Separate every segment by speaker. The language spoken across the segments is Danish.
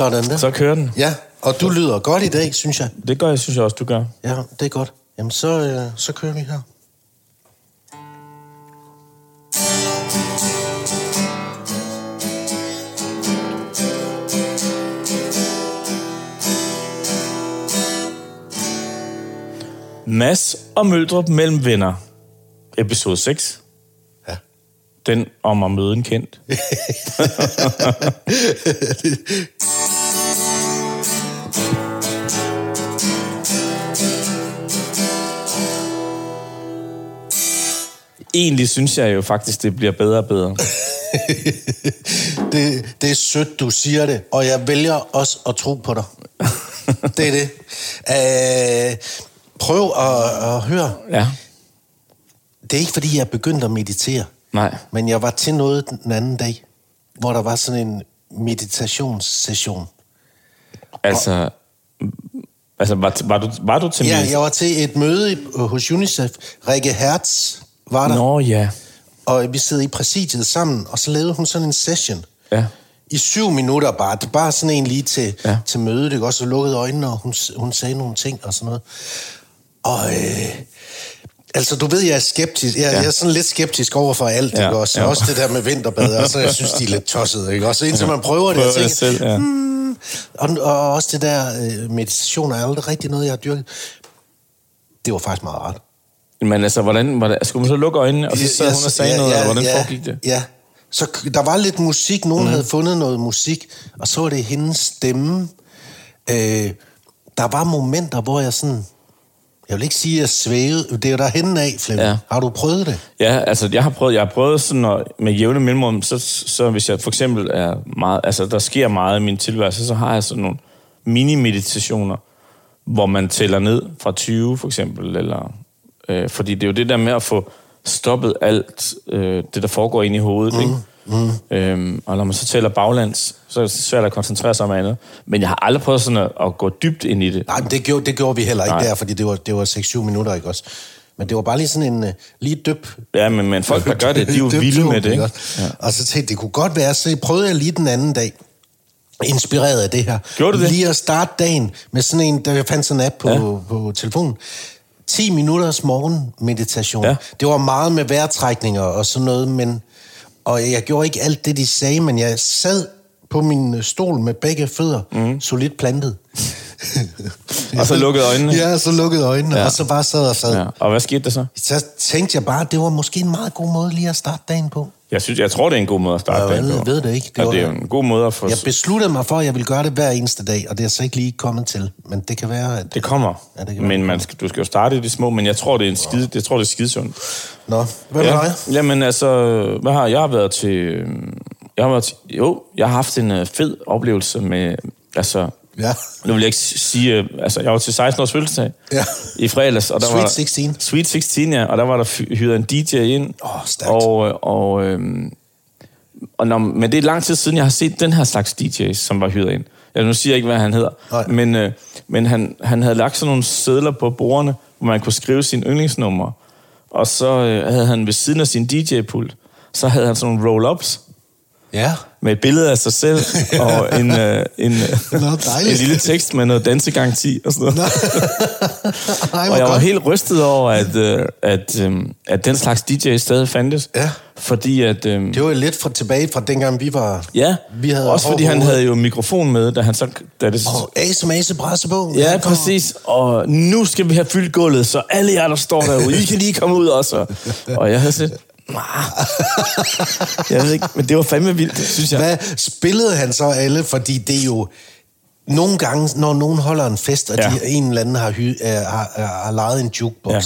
Speaker 1: Sådan der.
Speaker 2: Så kører den.
Speaker 1: Ja, og du lyder godt i dag, synes jeg.
Speaker 2: Det gør jeg, synes jeg også, du gør.
Speaker 1: Ja, det er godt. Jamen, så, øh, så kører vi her.
Speaker 2: Mads og Møldrup mellem venner. Episode 6.
Speaker 1: Ja.
Speaker 2: Den om at møde en kendt. Egentlig synes jeg jo faktisk, det bliver bedre og bedre.
Speaker 1: det, det er sødt, du siger det, og jeg vælger også at tro på dig. det er det. Øh, prøv at, at høre.
Speaker 2: Ja.
Speaker 1: Det er ikke, fordi jeg er begyndt at meditere,
Speaker 2: Nej.
Speaker 1: men jeg var til noget den anden dag, hvor der var sådan en meditationssession.
Speaker 2: Altså, altså var, var, du, var du til
Speaker 1: Ja,
Speaker 2: min-
Speaker 1: jeg var til et møde hos UNICEF. Rikke Hertz var der,
Speaker 2: Nå ja.
Speaker 1: og vi sidder i præsidiet sammen, og så lavede hun sådan en session.
Speaker 2: Ja.
Speaker 1: I syv minutter bare. Det bare sådan en lige til,
Speaker 2: Ja.
Speaker 1: til mødet, ikke? Også lukkede øjnene, og hun, hun sagde nogle ting og sådan noget. Og øh, altså, du ved, jeg er skeptisk. Jeg,
Speaker 2: Ja.
Speaker 1: jeg er sådan lidt skeptisk over for alt,
Speaker 2: Ja,
Speaker 1: ikke også?
Speaker 2: ja.
Speaker 1: Også det der med vinterbad, altså, jeg synes, de er lidt tossede, ikke også? Indtil man prøver det,
Speaker 2: Prøver
Speaker 1: og tænker,
Speaker 2: det selv, ja.
Speaker 1: hmm, og, og også det der øh, meditation er aldrig rigtig noget, jeg har dyrket. Det var faktisk meget rart.
Speaker 2: Men altså, hvordan, hvordan, skulle man så lukke øjnene, og så sad hun og sagde noget, eller hvordan foregik det?
Speaker 1: Ja, så der var lidt musik. Nogen mm. havde fundet noget musik, og så var det hendes stemme. Øh, der var momenter, hvor jeg sådan... Jeg vil ikke sige, at jeg svævede. Det er jo derhen af, Flemming.
Speaker 2: Ja.
Speaker 1: Ja. Har du prøvet det?
Speaker 2: Ja, altså jeg har prøvet, jeg har prøvet sådan at, med jævne mellemrum, så, så hvis jeg for eksempel er meget, altså der sker meget i min tilværelse, så har jeg sådan nogle mini-meditationer, hvor man tæller ned fra 20 for eksempel, eller, øh, fordi det er jo det der med at få stoppet alt øh, det, der foregår inde i hovedet, mm. ikke? Mm. Øhm, og når man så tæller baglands, så er det svært at koncentrere sig om andet. Men jeg har aldrig prøvet sådan at, at gå dybt ind i det.
Speaker 1: Nej, men det gjorde, det gjorde vi heller ikke
Speaker 2: Nej.
Speaker 1: Der, fordi det var, det var 6-7 minutter, ikke også? Men det var bare lige sådan en uh, lige dyb...
Speaker 2: Ja, men, men folk, der gør det, de er jo vilde med det, ikke?
Speaker 1: også? Og så tænkte jeg, det kunne godt være, så prøvede jeg lige den anden dag, inspireret af det her.
Speaker 2: Gjorde du det?
Speaker 1: Lige at starte dagen med sådan en, der jeg fandt sådan en app på,
Speaker 2: Ja.
Speaker 1: ja. på telefonen. 10 minutters morgenmeditation.
Speaker 2: Ja.
Speaker 1: Det var meget med vejrtrækninger og sådan noget, men... Og jeg gjorde ikke alt det, de sagde, men jeg sad på min stol med begge fødder, mm. solidt plantet.
Speaker 2: Og så lukkede øjnene?
Speaker 1: Ja, så lukkede øjnene,
Speaker 2: Ja.
Speaker 1: og så bare sad og sad.
Speaker 2: Ja. Og hvad skete der så?
Speaker 1: Så tænkte jeg bare, at det var måske en meget god måde lige at starte dagen på.
Speaker 2: Jeg, synes, jeg tror, det er en god måde at starte
Speaker 1: Ja,
Speaker 2: dagen
Speaker 1: jeg
Speaker 2: på.
Speaker 1: ved det ikke. Det var-
Speaker 2: det er jo en god måde at få...
Speaker 1: Jeg besluttede mig for, at jeg ville gøre det hver eneste dag, og det er så ikke lige kommet til. Men det kan være, at...
Speaker 2: Det kommer.
Speaker 1: Ja, det kan
Speaker 2: men man skal, du skal jo starte i det små, men jeg tror, det er en skide, jeg tror, det er skidesundt.
Speaker 1: Nå, hvad med dig?
Speaker 2: Jamen altså, hvad har jeg har været til... Jeg har været til, jo, jeg har haft en øh, fed oplevelse med... Altså,
Speaker 1: Ja.
Speaker 2: nu vil jeg ikke sige... øh, Altså, jeg var til 16 års fødselsdag
Speaker 1: Ja.
Speaker 2: i fredags. Og der
Speaker 1: Sweet
Speaker 2: var,
Speaker 1: 16.
Speaker 2: Sweet 16, ja. Og der var der hyret en DJ ind.
Speaker 1: Åh, stærkt.
Speaker 2: Og, øh, og, øhm, og når, men det er lang tid siden, jeg har set den her slags DJ's, som var hyret ind. Jeg nu siger jeg ikke, hvad han hedder.
Speaker 1: Nej.
Speaker 2: Men, øh, men han, han havde lagt sådan nogle sædler på bordene, hvor man kunne skrive sin yndlingsnummer. Og så øh, havde han ved siden af sin DJ-pult, så havde han sådan nogle roll-ups
Speaker 1: Ja.
Speaker 2: med et billede af sig selv og en, øh, en,
Speaker 1: Nå,
Speaker 2: en lille tekst med noget dansegaranti og sådan noget.
Speaker 1: Ej,
Speaker 2: Og jeg var
Speaker 1: godt.
Speaker 2: helt rystet over, at, øh, at, øh, at den slags DJ stadig fandtes.
Speaker 1: Ja.
Speaker 2: Fordi at... Øh,
Speaker 1: Det var jo lidt fra, tilbage fra dengang, vi var...
Speaker 2: ja,
Speaker 1: vi havde
Speaker 2: også fordi han havde jo mikrofon med, da han så... Da det,
Speaker 1: Og Ase Mase Brasse på.
Speaker 2: ja, præcis. Og nu skal vi have fyldt gulvet, så alle jer, der står derude, I kan lige komme ud også. Og jeg havde set... "Ah." Jeg ved ikke, men det var fandme vildt, synes jeg.
Speaker 1: Hvad spillede han så alle? Fordi det er jo... Nogle gange, når nogen holder en fest, og
Speaker 2: Ja.
Speaker 1: de, en eller anden har, hy, øh, har, har, lejet en jukebox,
Speaker 2: Ja.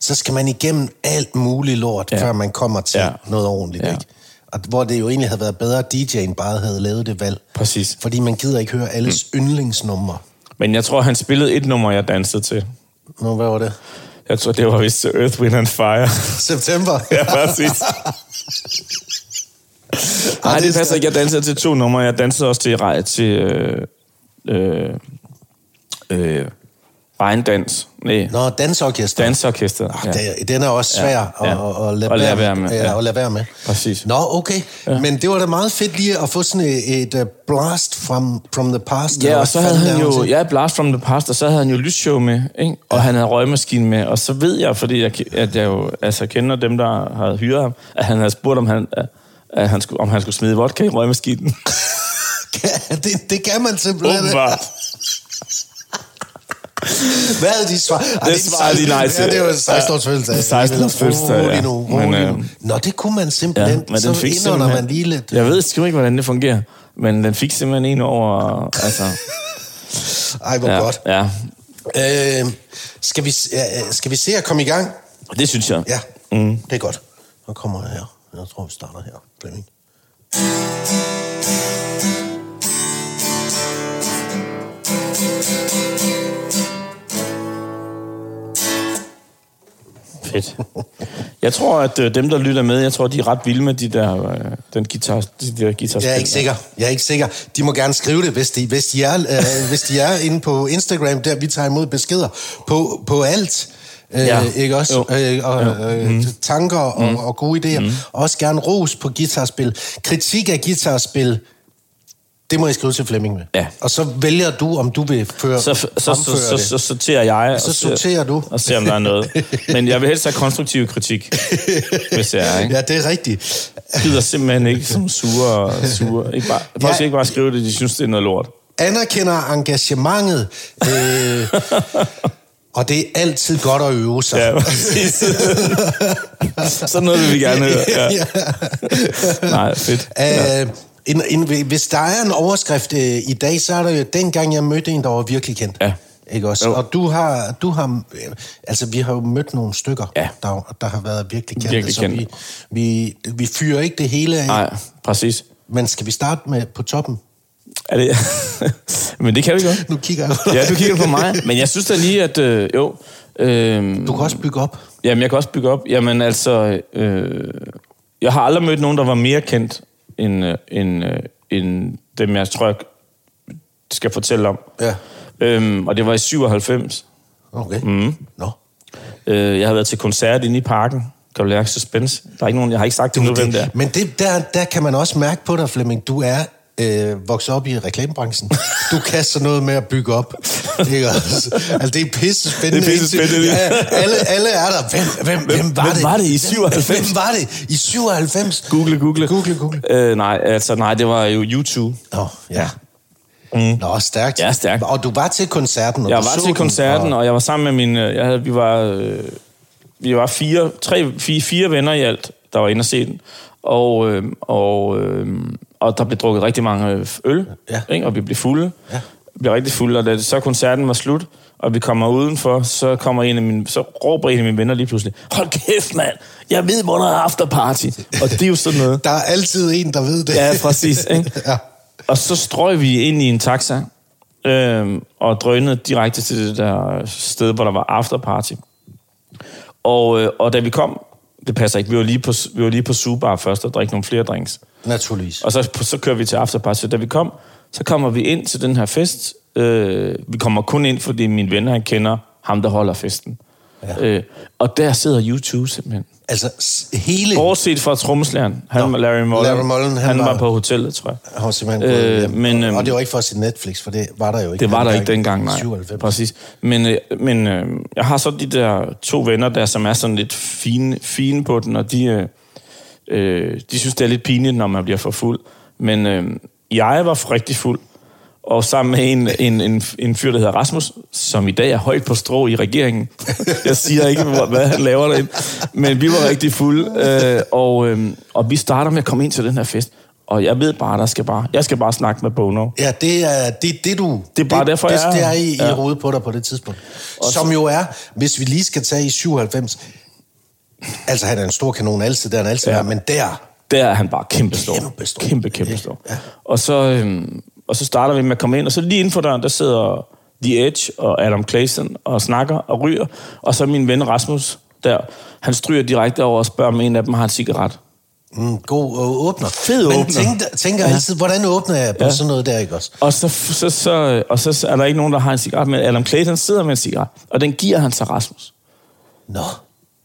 Speaker 1: så skal man igennem alt muligt lort,
Speaker 2: Ja.
Speaker 1: før man kommer til
Speaker 2: Ja.
Speaker 1: noget ordentligt.
Speaker 2: Ja.
Speaker 1: Ikke? Og hvor det jo egentlig havde været bedre, at DJ'en bare havde lavet det valg.
Speaker 2: Præcis.
Speaker 1: Fordi man gider ikke høre alles mm. yndlingsnumre.
Speaker 2: Men jeg tror, han spillede et nummer, jeg dansede til.
Speaker 1: Nå, hvad var det?
Speaker 2: Jeg tror, det var vist Earth, Wind and Fire.
Speaker 1: September.
Speaker 2: ja, præcis. Nej, det passer ikke. Jeg dansede til to numre. Jeg dansede også til, til øh, øh, øh, regndans. Nej,
Speaker 1: Nå, dansorkester.
Speaker 2: dansorkester.
Speaker 1: Ja. Det, den er også svær
Speaker 2: Ja, ja.
Speaker 1: At, at, lade
Speaker 2: At lade
Speaker 1: være,
Speaker 2: være med,
Speaker 1: Ja,
Speaker 2: ja.
Speaker 1: at lade være med.
Speaker 2: Præcis.
Speaker 1: Nå, okay. Ja. Men det var da meget fedt lige at få sådan et, et uh, blast from, from the past.
Speaker 2: Ja, og så havde han jo, ja, Blast from the Past, og så havde han jo lysshow med, ikke? og han havde røgmaskine med, og så ved jeg, fordi jeg, at jeg jo altså, kender dem, der havde hyret ham, at han havde spurgt, om han, at, han skulle, om han skulle smide vodka i røgmaskinen.
Speaker 1: Ja, det, det kan man simpelthen.
Speaker 2: Åbenbart.
Speaker 1: Hvad havde de svar? Ej,
Speaker 2: Det svarede de nej til.
Speaker 1: Ja, det var 16 års fødselsdag.
Speaker 2: 16 års fødselsdag, ja.
Speaker 1: Nu,
Speaker 2: Men, øh,
Speaker 1: Nå, det kunne man simpelthen.
Speaker 2: Ja, men
Speaker 1: så
Speaker 2: den fik
Speaker 1: indånder man lige lidt.
Speaker 2: Jeg ved sgu ikke, hvordan det fungerer, men den fik simpelthen en over... Altså,
Speaker 1: Ej, hvor
Speaker 2: ja,
Speaker 1: godt.
Speaker 2: ja,
Speaker 1: Øh, skal, vi, ja, skal vi se at komme i gang?
Speaker 2: det synes jeg.
Speaker 1: Ja, mm. det er godt. Nu kommer jeg her. Jeg tror, vi starter her. Flemming.
Speaker 2: Fedt. Jeg tror, at øh, dem, der lytter med, jeg tror, de er ret vilde med de der, øh, den guitar, de der guitar
Speaker 1: Jeg er ikke sikker. Jeg er ikke sikker. De må gerne skrive det, hvis de, hvis de, er, øh, hvis de er inde på Instagram, der vi tager imod beskeder på, på alt. Øh,
Speaker 2: Ja.
Speaker 1: Ikke også?
Speaker 2: Jo.
Speaker 1: Øh, og, øh, mm. Tanker og, mm. og gode idéer. Mm. Også gerne ros på guitarspil. Kritik af guitarspil, det må jeg skrive til Flemming med.
Speaker 2: Ja.
Speaker 1: Og så vælger du, om du vil føre,
Speaker 2: så, så, så, så, så,
Speaker 1: det.
Speaker 2: så sorterer jeg.
Speaker 1: Så
Speaker 2: og ser-
Speaker 1: sorterer du.
Speaker 2: Og ser, om der er noget. Men jeg vil helst have konstruktiv kritik, hvis det er, ikke?
Speaker 1: Ja, det er rigtigt.
Speaker 2: Jeg gider simpelthen ikke som sure og sure. Ikke bare, folk
Speaker 1: Ja.
Speaker 2: ikke bare skrive det, de synes, det er noget lort.
Speaker 1: Anerkender engagementet. Øh, og det er altid godt at øve sig.
Speaker 2: Ja, præcis. Sådan noget vil vi gerne høre. Ja. Nej, fedt. Ja.
Speaker 1: Øh, en, en, hvis der er en overskrift øh, i dag, så er der jo dengang, jeg mødte en, der var virkelig kendt.
Speaker 2: Ja.
Speaker 1: Ikke også?
Speaker 2: Jo.
Speaker 1: Og du har, du har, øh, altså vi har jo mødt nogle stykker,
Speaker 2: Ja.
Speaker 1: der, der har været virkelig kendte.
Speaker 2: Virkelig
Speaker 1: så
Speaker 2: kendte.
Speaker 1: Vi, vi, vi fyrer ikke det hele af.
Speaker 2: Nej, præcis.
Speaker 1: Men skal vi starte med på toppen?
Speaker 2: Er det... Men det kan vi godt.
Speaker 1: Nu kigger jeg.
Speaker 2: Ja, du kigger på mig. Men jeg synes da lige, at... Øh, jo... Øh,
Speaker 1: Du kan også bygge op.
Speaker 2: Jamen, jeg kan også bygge op. Jamen, altså... Øh, jeg har aldrig mødt nogen, der var mere kendt end, øh, end, øh, end dem, jeg tror, jeg skal fortælle om.
Speaker 1: Ja.
Speaker 2: Øhm, og det var i 97.
Speaker 1: Okay. Mm. Nå.
Speaker 2: Øh, jeg havde været til koncert inde i parken. Kan du lære suspense? Der er ikke nogen, jeg har ikke sagt til nu, hvem det er.
Speaker 1: Men det, der, der kan man også mærke på dig, Flemming. Du er øh, vokset op i reklamebranchen. Du kan sådan noget med at bygge op. Ikke også? Altså, det er pisse spændende.
Speaker 2: Det er pisse spændende.
Speaker 1: Ja, alle, alle er der. Hvem, hvem, hvem, var
Speaker 2: hvem
Speaker 1: det?
Speaker 2: var det i
Speaker 1: Hvem-
Speaker 2: 97?
Speaker 1: Hvem var det i 97?
Speaker 2: Google, google.
Speaker 1: Google, google.
Speaker 2: Øh, nej, altså, nej, det var jo YouTube.
Speaker 1: Nå, ja. Mm. Nå, stærkt.
Speaker 2: Ja, stærkt.
Speaker 1: Og du var til koncerten, og
Speaker 2: Jeg var til
Speaker 1: den,
Speaker 2: koncerten,
Speaker 1: og...
Speaker 2: og jeg var sammen med min... øh, Jeg havde, vi var, øh, vi var fire, tre, fire, fire venner i alt, der var inde og se den. Og, øh, og, øh, og der blev drukket rigtig mange øl,
Speaker 1: Ja.
Speaker 2: ikke? og vi blev fulde.
Speaker 1: Ja.
Speaker 2: Vi blev rigtig fulde, og da så koncerten var slut, og vi kommer udenfor, så kommer en af mine, så råber en af mine venner lige pludselig, hold kæft, mand, jeg ved, hvor der er afterparty. Og det er jo sådan noget.
Speaker 1: Der er altid en, der ved det.
Speaker 2: Ja, præcis. Ikke?
Speaker 1: ja.
Speaker 2: Og så strøg vi ind i en taxa, øh, og drønede direkte til det der sted, hvor der var afterparty. Og, øh, og da vi kom, det passer ikke, vi var lige på, vi var lige på Subar først og drikke nogle flere drinks.
Speaker 1: Naturligvis.
Speaker 2: Og så, så kører vi til afterparty. Så da vi kom, så kommer vi ind til den her fest. Øh, vi kommer kun ind, fordi min ven, han kender ham, der holder festen. Ja. Øh, og der sidder YouTube simpelthen.
Speaker 1: Altså, hele...
Speaker 2: Bortset fra trommeslageren, han,
Speaker 1: Nå,
Speaker 2: Larry Mullen,
Speaker 1: Larry Mullen, han
Speaker 2: han,
Speaker 1: var-
Speaker 2: var på hotellet, tror jeg.
Speaker 1: har simpelthen gået
Speaker 2: Øh,
Speaker 1: hjem.
Speaker 2: men, øhm,
Speaker 1: og det var ikke for at se Netflix, for det var der jo ikke.
Speaker 2: Det var der ikke
Speaker 1: dengang
Speaker 2: nej.
Speaker 1: 97.
Speaker 2: Præcis. Men, øh, men øh, jeg har så de der to venner der, som er sådan lidt fine, fine på den, og de, øh, øh, de synes, det er lidt pinligt, når man bliver for fuld. Men øh, jeg var rigtig fuld, og sammen med en, en, en, en fyr, der hedder Rasmus, som i dag er højt på strå i regeringen. Jeg siger ikke, hvad han laver derinde. Men vi var rigtig fulde, øh, og, øh, og vi starter med at komme ind til den her fest. Og jeg ved bare, der skal bare, jeg skal bare snakke med Bono.
Speaker 1: Ja, det er det, det du...
Speaker 2: Det er bare derfor,
Speaker 1: det,
Speaker 2: jeg er
Speaker 1: det er i, i
Speaker 2: Ja.
Speaker 1: hovedet på dig på det tidspunkt. Som jo er, hvis vi lige skal tage i 97... Altså, han er en stor kanon altid, der er han altid,
Speaker 2: Ja.
Speaker 1: ja. men der...
Speaker 2: Der er han bare kæmpe stor.
Speaker 1: Kæmpe stor.
Speaker 2: Kæmpe, kæmpe stor.
Speaker 1: Ja.
Speaker 2: Og, så, øhm, og så starter vi med at komme ind, og så lige inden for døren, der sidder The Edge og Adam Clayson og snakker og ryger. Og så min ven Rasmus der, han stryger direkte over og spørger, om en af dem har en cigaret.
Speaker 1: Mm, god øh, åbner.
Speaker 2: Fed
Speaker 1: Men
Speaker 2: åbner.
Speaker 1: tænker, tænker ja. altid, hvordan åbner jeg på ja. sådan noget der, ikke også?
Speaker 2: Og så, så, så, og så er der ikke nogen, der har en cigaret med. Adam Clayton sidder med en cigaret, og den giver han til Rasmus.
Speaker 1: Nå.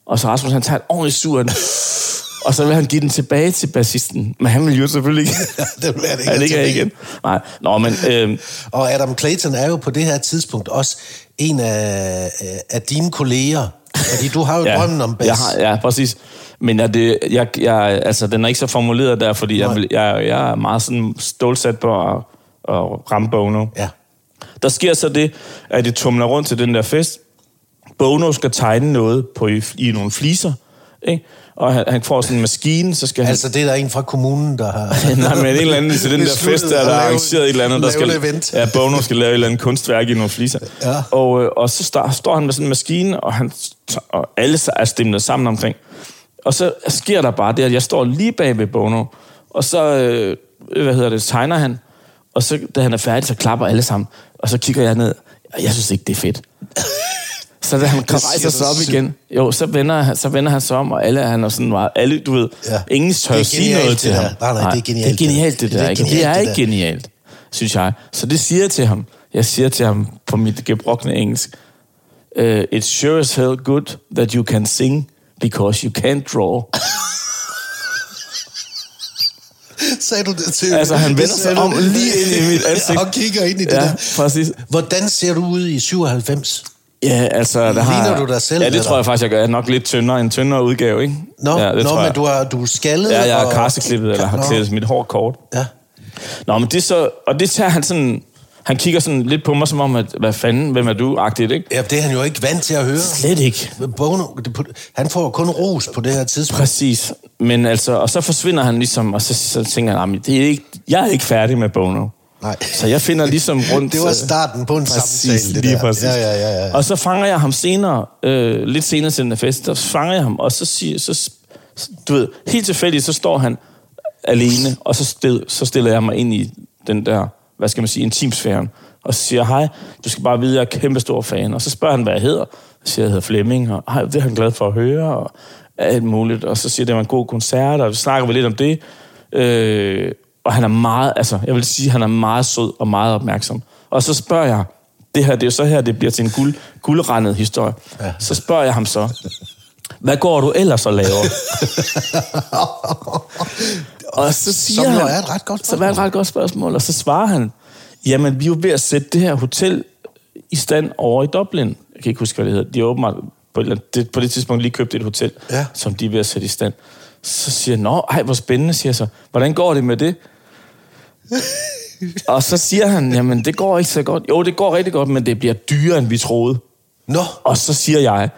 Speaker 2: Og så Rasmus, han tager et ordentligt sur. Og så vil han give den tilbage til bassisten. Men han vil jo selvfølgelig ikke.
Speaker 1: det vil han ikke
Speaker 2: han ikke igen. Nej, Nå, men... Øh,
Speaker 1: Og Adam Clayton er jo på det her tidspunkt også en af, af dine kolleger. Fordi du har jo ja, drømmen om bas.
Speaker 2: jeg har, ja, præcis. Men jeg, det, jeg, jeg, altså, den er ikke så formuleret der, fordi jeg, vil, jeg, jeg er meget sådan stålsat på at, at ramme Bono.
Speaker 1: Ja.
Speaker 2: Der sker så det, at de tumler rundt til den der fest. Bono skal tegne noget på i, i nogle fliser, ikke? Og han, han får sådan en maskine, så skal han...
Speaker 1: Altså, det er der en fra kommunen, der har...
Speaker 2: Nej, men en eller anden til den der fest, der, der er arrangeret et eller andet, der skal...
Speaker 1: event.
Speaker 2: Ja, Bono skal lave et eller andet kunstværk i nogle fliser.
Speaker 1: Ja.
Speaker 2: Og, øh, og så står, står han med sådan en maskine, og, han, og alle er stemlet sammen omkring. Og så sker der bare det, at jeg står lige bag ved Bono, og så, øh, hvad hedder det, tegner han, og så, da han er færdig, så klapper alle sammen. Og så kigger jeg ned, og jeg synes ikke, det er fedt. Så da han
Speaker 1: siger
Speaker 2: rejser sig op
Speaker 1: sygt.
Speaker 2: igen, jo, så vender, han, så vender han sig om, og alle han er sådan meget, alle, du ved,
Speaker 1: Ja.
Speaker 2: ingen tør
Speaker 1: Det
Speaker 2: at sige
Speaker 1: genialt,
Speaker 2: noget
Speaker 1: det
Speaker 2: til ham.
Speaker 1: Nej, nej, det er genialt,
Speaker 2: Det er genialt, det
Speaker 1: det
Speaker 2: der.
Speaker 1: er
Speaker 2: ikke? Det
Speaker 1: genialt,
Speaker 2: er
Speaker 1: det
Speaker 2: ikke genialt, synes jeg. Så det siger jeg til ham. Jeg siger til ham på mit gebrokne engelsk, uh, It's sure as hell good that you can sing, because you can't draw.
Speaker 1: Sagde du det til
Speaker 2: Altså, han
Speaker 1: Det
Speaker 2: vender sig om lige ind i mit ansigt.
Speaker 1: Og kigger ind i det
Speaker 2: Ja,
Speaker 1: der.
Speaker 2: præcis.
Speaker 1: Hvordan ser du ud i 97?
Speaker 2: Ja, altså... Der har,
Speaker 1: Ligner du dig selv,
Speaker 2: Ja, det
Speaker 1: eller?
Speaker 2: tror jeg faktisk, jeg gør. Jeg er nok lidt tyndere. En tyndere udgave, ikke?
Speaker 1: Nå,
Speaker 2: ja, det
Speaker 1: nå
Speaker 2: tror
Speaker 1: men
Speaker 2: jeg.
Speaker 1: du er, du er skaldet.
Speaker 2: Ja, jeg er
Speaker 1: og-
Speaker 2: karseklippet, eller har
Speaker 1: Nå.
Speaker 2: klædt mit hår kort.
Speaker 1: Ja.
Speaker 2: Nå, men det så... Og det tager han sådan... Han kigger sådan lidt på mig, som om, at, hvad fanden, hvem er du? Agtigt, ikke?
Speaker 1: ja, det er han jo ikke vant til at høre.
Speaker 2: Slet ikke.
Speaker 1: Bono, han får kun ros på det her tidspunkt.
Speaker 2: Præcis. Men altså, og så forsvinder han ligesom, og så, så tænker han, "Jamen, det er ikke, jeg er ikke færdig med Bono.
Speaker 1: Nej.
Speaker 2: Så jeg finder ligesom rundt...
Speaker 1: Det var
Speaker 2: øh,
Speaker 1: starten på en
Speaker 2: Præcis,
Speaker 1: samtale, det
Speaker 2: lige
Speaker 1: der.
Speaker 2: præcis.
Speaker 1: Ja, ja, ja, ja.
Speaker 2: Og så fanger jeg ham senere, øh, lidt senere til den fest, der fanger jeg ham, og så siger, så, du ved, helt tilfældigt, så står han alene, og så, stil, så stiller jeg mig ind i den der, hvad skal man sige, intimsfæren, og så siger hej, du skal bare vide, jeg er kæmpe stor fan. Og så spørger han, hvad jeg hedder. Så siger jeg, hedder Flemming, og hej, det er han glad for at høre, og alt muligt. Og så siger jeg, det var en god koncert, og så snakker vi lidt om det. Øh, og han er meget, altså, jeg vil sige, han er meget sød og meget opmærksom. Og så spørger jeg, det her, det er jo så her, det bliver til en guld, guldrendet historie. Ja. Så spørger jeg ham så, hvad går du ellers og laver? og så siger
Speaker 1: Som
Speaker 2: han,
Speaker 1: er et ret godt
Speaker 2: Så er et ret godt spørgsmål. Og så svarer han, jamen vi er jo ved at sætte det her hotel i stand over i Dublin. Jeg kan ikke huske, hvad det hedder. De har åbenbart på, det, på det tidspunkt lige købt et hotel,
Speaker 1: Ja.
Speaker 2: som de er ved at sætte i stand. Så siger jeg, nå, ej, hvor spændende, siger jeg så. Hvordan går det med det? og så siger han, jamen det går ikke så godt. Jo, det går rigtig godt, men det bliver dyrere, end vi troede.
Speaker 1: Nå,
Speaker 2: Og så siger jeg,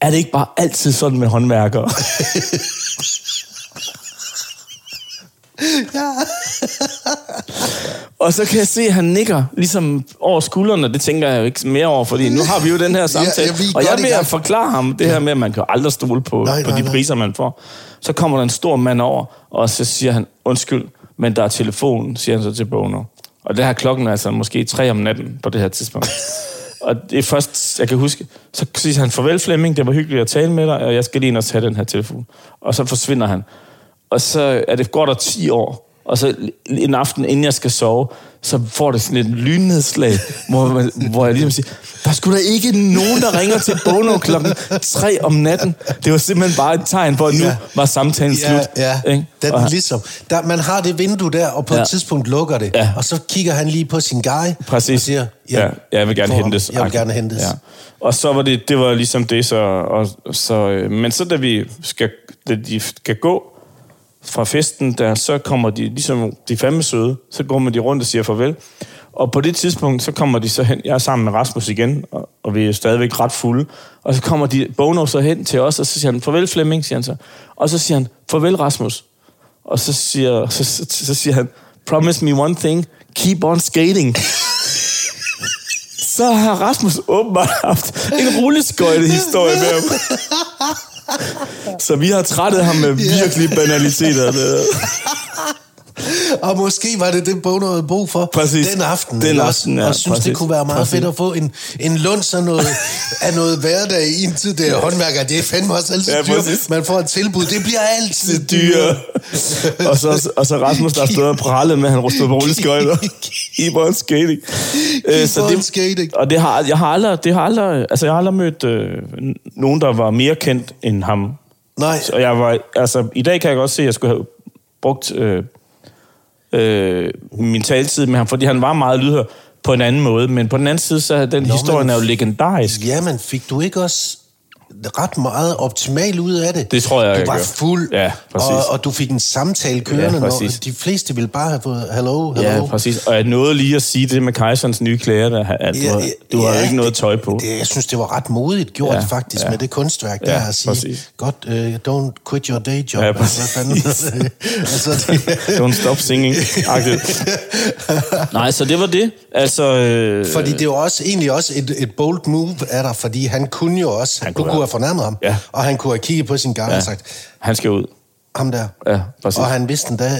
Speaker 2: er det ikke bare altid sådan med håndværkere? Og så kan jeg se, at han nikker ligesom over skuldrene. Det tænker jeg jo ikke mere over, fordi nu har vi jo den her samtale.
Speaker 1: ja, er
Speaker 2: og jeg at forklare ham det her med, at man kan aldrig stole på,
Speaker 1: Nej,
Speaker 2: på
Speaker 1: nej,
Speaker 2: de
Speaker 1: nej.
Speaker 2: priser, man får. Så kommer der en stor mand over, og så siger han, undskyld, men der er telefon, siger han så til Bono. Og det her klokken er altså måske tre om natten på det her tidspunkt. Og det er først, jeg kan huske, så siger han, farvel Flemming, det var hyggeligt at tale med dig, og jeg skal lige ind og tage den her telefon. Og så forsvinder han. Og så er det, går der 10 år, og så en aften, inden jeg skal sove, så får det sådan et lynnedslag, hvor, man, hvor jeg ligesom siger, der skulle da ikke nogen, der ringer til Bono klokken 3 om natten. Det var simpelthen bare et tegn på, at nu
Speaker 1: Ja.
Speaker 2: var samtalen
Speaker 1: ja,
Speaker 2: slut.
Speaker 1: ja.
Speaker 2: Ikke?
Speaker 1: Den
Speaker 2: Og-
Speaker 1: ligesom. Der, man har det vindue der, og på ja.
Speaker 2: Ja.
Speaker 1: et tidspunkt lukker det.
Speaker 2: Ja.
Speaker 1: Og så kigger han lige på sin guy
Speaker 2: Præcis.
Speaker 1: og siger,
Speaker 2: ja, ja, jeg vil gerne hentes.
Speaker 1: Jeg vil gerne hentes.
Speaker 2: Ja. Og så var det, det var ligesom det, så, og, så øh, men så da vi skal, da de skal gå fra festen, der, så kommer de, ligesom de fandme søde, så går man de rundt og siger farvel. Og på det tidspunkt, så kommer de så hen, jeg er sammen med Rasmus igen, og, og vi er stadigvæk ret fulde, og så kommer de, Bono så hen til os, og så siger han, farvel Flemming, siger han så. Og så siger han, farvel Rasmus. Og så siger, så, så, så siger han, promise me one thing, keep on skating. så har Rasmus åbenbart haft en rulleskøjte historie med ham. Så vi har trættet ham med virkelig banaliteter.
Speaker 1: og måske var det det, Bono havde brug for
Speaker 2: Præcis.
Speaker 1: den aften.
Speaker 2: Den aften, ja,
Speaker 1: Og synes,
Speaker 2: præcis.
Speaker 1: det kunne være meget
Speaker 2: Præcis.
Speaker 1: fedt at få en, en lunds af noget, af noget hverdag indtil det er håndværker. Det er fandme også altid
Speaker 2: Ja,
Speaker 1: ja, dyrt. Man får et tilbud. Det bliver altid
Speaker 2: dyre. og, så, og så Rasmus, der stod og prallet med, at han rustede på rulleskøjter. Keyboard skating. Øh, så
Speaker 1: Keyboard skating.
Speaker 2: Og det har, jeg har aldrig, det har aldrig, altså jeg har aldrig mødt øh, nogen, der var mere kendt end ham.
Speaker 1: Nej,
Speaker 2: Og jeg var, altså, i dag kan jeg godt se, at jeg skulle have brugt øh, øh, min taletid med ham, fordi han var meget lydhør på en anden måde. Men på den anden side, så den
Speaker 1: Nå,
Speaker 2: historien
Speaker 1: men-
Speaker 2: er jo legendarisk.
Speaker 1: Jamen, fik du ikke også ret meget optimal ud af det?
Speaker 2: Det tror jeg,
Speaker 1: Du
Speaker 2: jeg
Speaker 1: var
Speaker 2: gør.
Speaker 1: fuld,
Speaker 2: Ja, præcis.
Speaker 1: og, og du fik en samtale kørende,
Speaker 2: Ja,
Speaker 1: når
Speaker 2: præcis.
Speaker 1: de fleste ville bare have fået hello, hello.
Speaker 2: Ja, præcis. Og jeg nåede lige at sige det med Kejserens nye klæder, der, at du, har, du har jo ikke noget tøj på.
Speaker 1: Det, jeg synes, det var ret modigt gjort
Speaker 2: Ja,
Speaker 1: ja, faktisk
Speaker 2: ja.
Speaker 1: med det kunstværk
Speaker 2: Ja,
Speaker 1: der at sige,
Speaker 2: præcis.
Speaker 1: godt, uh, don't quit your day job.
Speaker 2: Ja,
Speaker 1: eller hvad
Speaker 2: præcis.
Speaker 1: fanden. altså, det,
Speaker 2: Don't stop singing. Nej, så det var det. Altså, øh,
Speaker 1: fordi det var også, egentlig også et, et bold move af dig, fordi han kunne jo også,
Speaker 2: Han
Speaker 1: han
Speaker 2: kunne
Speaker 1: kunne,
Speaker 2: have-
Speaker 1: fornærmet ham,
Speaker 2: Ja.
Speaker 1: og han kunne have kigget på sin gang
Speaker 2: ja,
Speaker 1: og sagt,
Speaker 2: han skal ud.
Speaker 1: ham der.
Speaker 2: Ja, præcis.
Speaker 1: Og han vidste endda,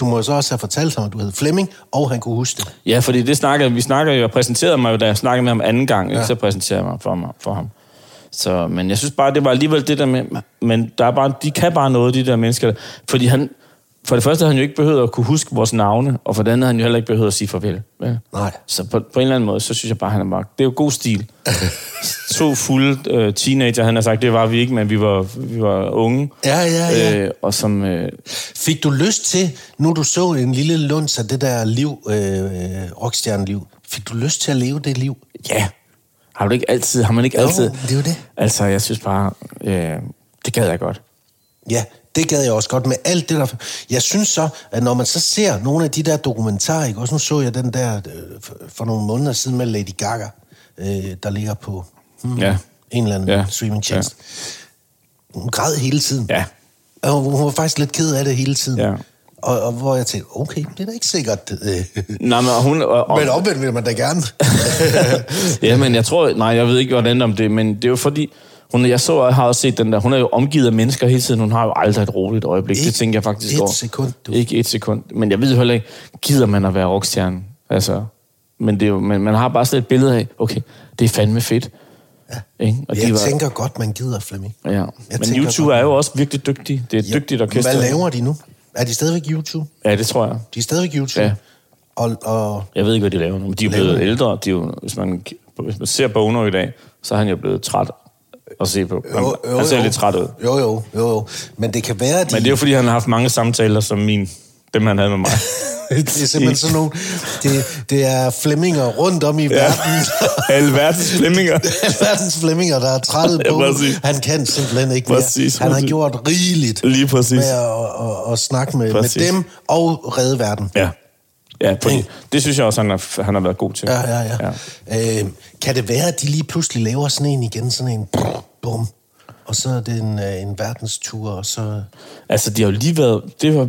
Speaker 1: du må så også have fortalt ham, at du hed Flemming, og han kunne huske det.
Speaker 2: Ja, fordi det snakker, vi snakker jo, jeg præsenterede mig jo, da jeg snakkede med ham anden gang, ja. så præsenterede jeg mig for, mig for ham. Så, men jeg synes bare, det var alligevel det der med, men der er bare, de kan bare noget, de der mennesker. Fordi han, for det første har han jo ikke behøvet at kunne huske vores navne, og for det andet har han jo heller ikke behøvet at sige farvel. Vel?
Speaker 1: Nej.
Speaker 2: Så på, på en eller anden måde, så synes jeg bare, han er bare... Det er jo god stil. to fulde øh, teenager, han har sagt, det var vi ikke, men vi var, vi var unge.
Speaker 1: Ja, ja, ja.
Speaker 2: Øh, og som... Øh,
Speaker 1: Fik du lyst til, nu du så en lille lunds af det der liv, øh, rockstjerneliv, fik du lyst til at leve det liv?
Speaker 2: ja, har du ikke altid... Har man ikke
Speaker 1: Jo,
Speaker 2: altid...
Speaker 1: det er jo det.
Speaker 2: Altså, jeg synes bare... Øh, det gad jeg godt.
Speaker 1: Ja, det gad jeg også godt med alt det der. Jeg synes så, at når man så ser nogle af de der dokumentarer, ikke? også nu så jeg den der øh, for, nogle måneder siden med Lady Gaga, øh, der ligger på hmm,
Speaker 2: Ja.
Speaker 1: en eller anden
Speaker 2: Ja.
Speaker 1: ja. streamingtjeneste. Hun græd hele tiden.
Speaker 2: Ja.
Speaker 1: Og hun var faktisk lidt ked af det hele tiden.
Speaker 2: Ja.
Speaker 1: Og, og hvor jeg tænkte, okay, det er da ikke sikkert. Øh,
Speaker 2: Nej, men hun... Og, og,
Speaker 1: men omvendt vil man da gerne.
Speaker 2: ja, men jeg tror... Nej, jeg ved ikke, hvordan om det, men det er jo fordi... Hun, jeg så, jeg har også set den der. Hun er jo omgivet af mennesker hele tiden. Hun har jo aldrig et roligt øjeblik. det
Speaker 1: Ikke
Speaker 2: tænker jeg faktisk
Speaker 1: et
Speaker 2: over.
Speaker 1: sekund, du.
Speaker 2: Ikke et sekund. Men jeg ved jo heller ikke, gider man at være rockstjerne? Altså, men, det er jo, men man har bare sådan et billede af, okay, det er fandme fedt. Ja. Ikke? Og
Speaker 1: jeg
Speaker 2: var,
Speaker 1: tænker godt, man gider, Flemming.
Speaker 2: ja.
Speaker 1: jeg
Speaker 2: Men YouTube
Speaker 1: godt,
Speaker 2: er jo også virkelig dygtig. Det er et dygtigt orkester.
Speaker 1: Hvad laver de nu? Er de stadigvæk YouTube?
Speaker 2: Ja, det tror jeg.
Speaker 1: De er stadigvæk YouTube?
Speaker 2: Ja.
Speaker 1: Og, og
Speaker 2: Jeg ved ikke, hvad de laver nu. Men de er jo blevet
Speaker 1: de?
Speaker 2: ældre. De er jo, hvis, man, hvis man ser Bono i dag, så er han jo blevet træt at se på. Han, han ser lidt træt ud.
Speaker 1: Jo, jo, jo, jo. Men det kan være, at de...
Speaker 2: Men det er jo, fordi han har haft mange samtaler som min, dem han havde med mig.
Speaker 1: det er simpelthen sådan nogle... Det, det er flemminger rundt om i ja. verden.
Speaker 2: Alle verdens flemminger.
Speaker 1: Verdens flemminger, der er trættet
Speaker 2: Ja,
Speaker 1: på.
Speaker 2: præcis.
Speaker 1: han kan simpelthen ikke mere.
Speaker 2: Præcis,
Speaker 1: han har
Speaker 2: præcis.
Speaker 1: gjort rigeligt
Speaker 2: Lige præcis.
Speaker 1: med at, at, at snakke med, med
Speaker 2: Præcis.
Speaker 1: dem og redde verden.
Speaker 2: Ja. Ja, fordi,
Speaker 1: Ikke?
Speaker 2: det synes jeg også, han har, han har været god til.
Speaker 1: Ja, ja, ja. ja. Øh, kan det være, at de lige pludselig laver sådan en igen, sådan en bum, og så er det en, øh, en verdenstur, og så...
Speaker 2: Altså, de har jo lige været... Det, var,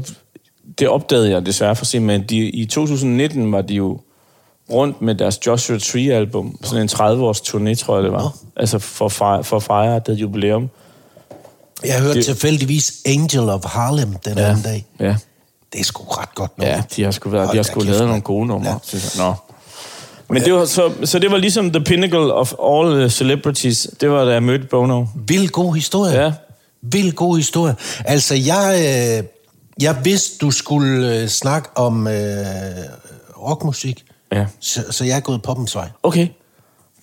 Speaker 2: det opdagede jeg desværre for sent, men de, i 2019 var de jo rundt med deres Joshua Tree-album. Sådan en 30-års turné, tror jeg det var. Altså for, fejre- for at fejre det jubilæum.
Speaker 1: Jeg hørte
Speaker 2: Det-
Speaker 1: tilfældigvis Angel of Harlem den ja. anden dag.
Speaker 2: Ja.
Speaker 1: Det er sgu ret godt nummer.
Speaker 2: Ja, de har sgu, været, de har sgu lavet nogle gode numre.
Speaker 1: Ja.
Speaker 2: Nå. Men det var, så, så det var ligesom the pinnacle of all the celebrities. Det var, da jeg mødte Bono.
Speaker 1: Vild god historie.
Speaker 2: Ja.
Speaker 1: Vild god historie. Altså, jeg, øh, jeg vidste, du skulle øh, snakke om øh, rockmusik,
Speaker 2: Ja.
Speaker 1: så, så jeg er gået poppens vej.
Speaker 2: Okay.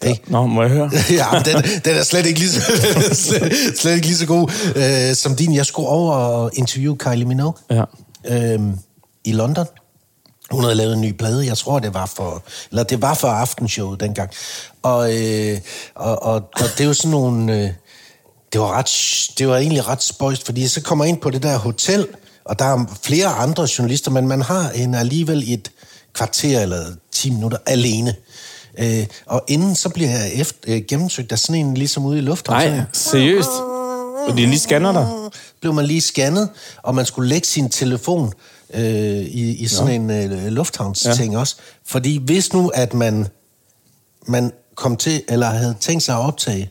Speaker 1: Ikke?
Speaker 2: Nå, må jeg høre?
Speaker 1: ja, den, den er slet ikke lige så, slet, slet ikke lige så god øh, som din. Jeg skulle over og interviewe Kylie Minogue
Speaker 2: Ja.
Speaker 1: øh, i London. Hun havde lavet en ny plade, jeg tror, det var for, eller det var for aftenshowet dengang. Og, øh, og, og, og det er jo sådan nogle, øh, det var, ret, det var egentlig ret spøjst, fordi så kommer jeg ind på det der hotel, og der er flere andre journalister, men man har en alligevel et kvarter eller 10 minutter alene. Øh, og inden så bliver jeg efter, øh, gennemsøgt af sådan en ligesom ude i lufthavnen.
Speaker 2: Nej, seriøst? Og de lige scanner dig?
Speaker 1: blev man lige scannet, og man skulle lægge sin telefon øh, i, i sådan ja. en øh, lufthavnsting ja. også. Fordi hvis nu, at man, man kom til, eller havde tænkt sig at optage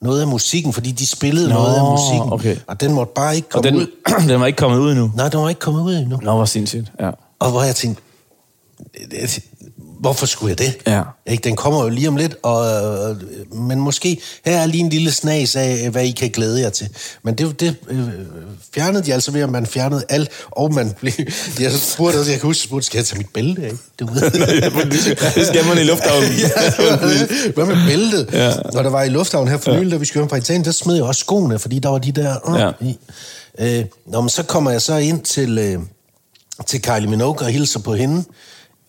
Speaker 1: noget af musikken, fordi de spillede
Speaker 2: Nå,
Speaker 1: noget af musikken.
Speaker 2: okay.
Speaker 1: Og den måtte bare ikke
Speaker 2: Og
Speaker 1: komme
Speaker 2: den,
Speaker 1: ud.
Speaker 2: den var ikke kommet ud endnu.
Speaker 1: Nej, den var ikke kommet ud endnu.
Speaker 2: Nå, hvor sindssygt. Ja.
Speaker 1: Og hvor jeg tænkte, hvorfor skulle jeg det?
Speaker 2: Ja.
Speaker 1: Ikke? Den kommer jo lige om lidt, og, øh, men måske her er lige en lille snas af, hvad I kan glæde jer til. Men det, det øh, fjernede de altså ved, at man fjernede alt, og man blev... Jeg spurgte også, jeg kan huske, spurgte, skal jeg tage mit bælte af? Du ved.
Speaker 2: det skal man i lufthavnen.
Speaker 1: ja, hvad med bæltet?
Speaker 2: Ja.
Speaker 1: Når der var i lufthavnen her for nylig, da vi skulle hjem fra Italien, der smed jeg også skoene, fordi der var de der... Øh,
Speaker 2: Ja.
Speaker 1: i. Øh, nå, men så kommer jeg så ind til, øh, til Kylie Minogue og hilser på hende,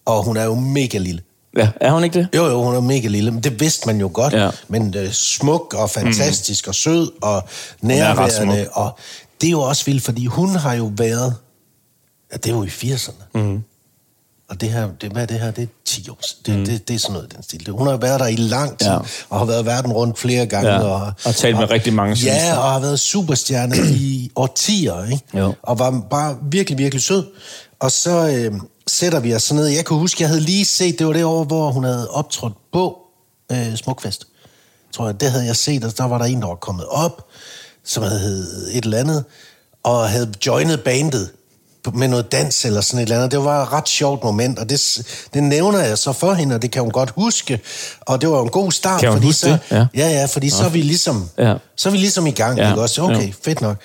Speaker 1: og hun er jo mega lille.
Speaker 2: Ja, er hun ikke det?
Speaker 1: Jo, jo, hun er mega lille, men det vidste man jo godt.
Speaker 2: Ja.
Speaker 1: Men øh, smuk og fantastisk mm. og sød og nærværende. Og det er jo også vildt, fordi hun har jo været... Ja, det er jo i 80'erne.
Speaker 2: Mm.
Speaker 1: Og det her, det, hvad er det her? Det er 10 år. Det, det, det er sådan noget den stil. Hun har været der i lang tid,
Speaker 2: Ja.
Speaker 1: og har været verden rundt flere gange.
Speaker 2: Ja,
Speaker 1: Og,
Speaker 2: og talt med rigtig mange
Speaker 1: Ja,
Speaker 2: journalister.
Speaker 1: og har været superstjerne i årtier, ikke?
Speaker 2: Jo.
Speaker 1: Og var bare virkelig, virkelig sød. Og så øh, sætter vi os ned. Jeg kunne huske, jeg havde lige set, det var det år, hvor hun havde optrådt på øh, Smukfest. Tror jeg, det havde jeg set, og der var der en, der var kommet op, som havde et eller andet, og havde joinet bandet med noget dans eller sådan et eller andet. Det var et ret sjovt moment, og det, det nævner jeg så for hende, og det kan hun godt huske. Og det var en god start,
Speaker 2: Kan hun
Speaker 1: fordi
Speaker 2: huske
Speaker 1: så,
Speaker 2: det? Ja.
Speaker 1: ja, ja, fordi så er vi ligesom,
Speaker 2: Ja.
Speaker 1: så er vi ligesom i gang,
Speaker 2: Ja.
Speaker 1: ja. ikke også? Okay,
Speaker 2: Ja.
Speaker 1: ja. fedt nok.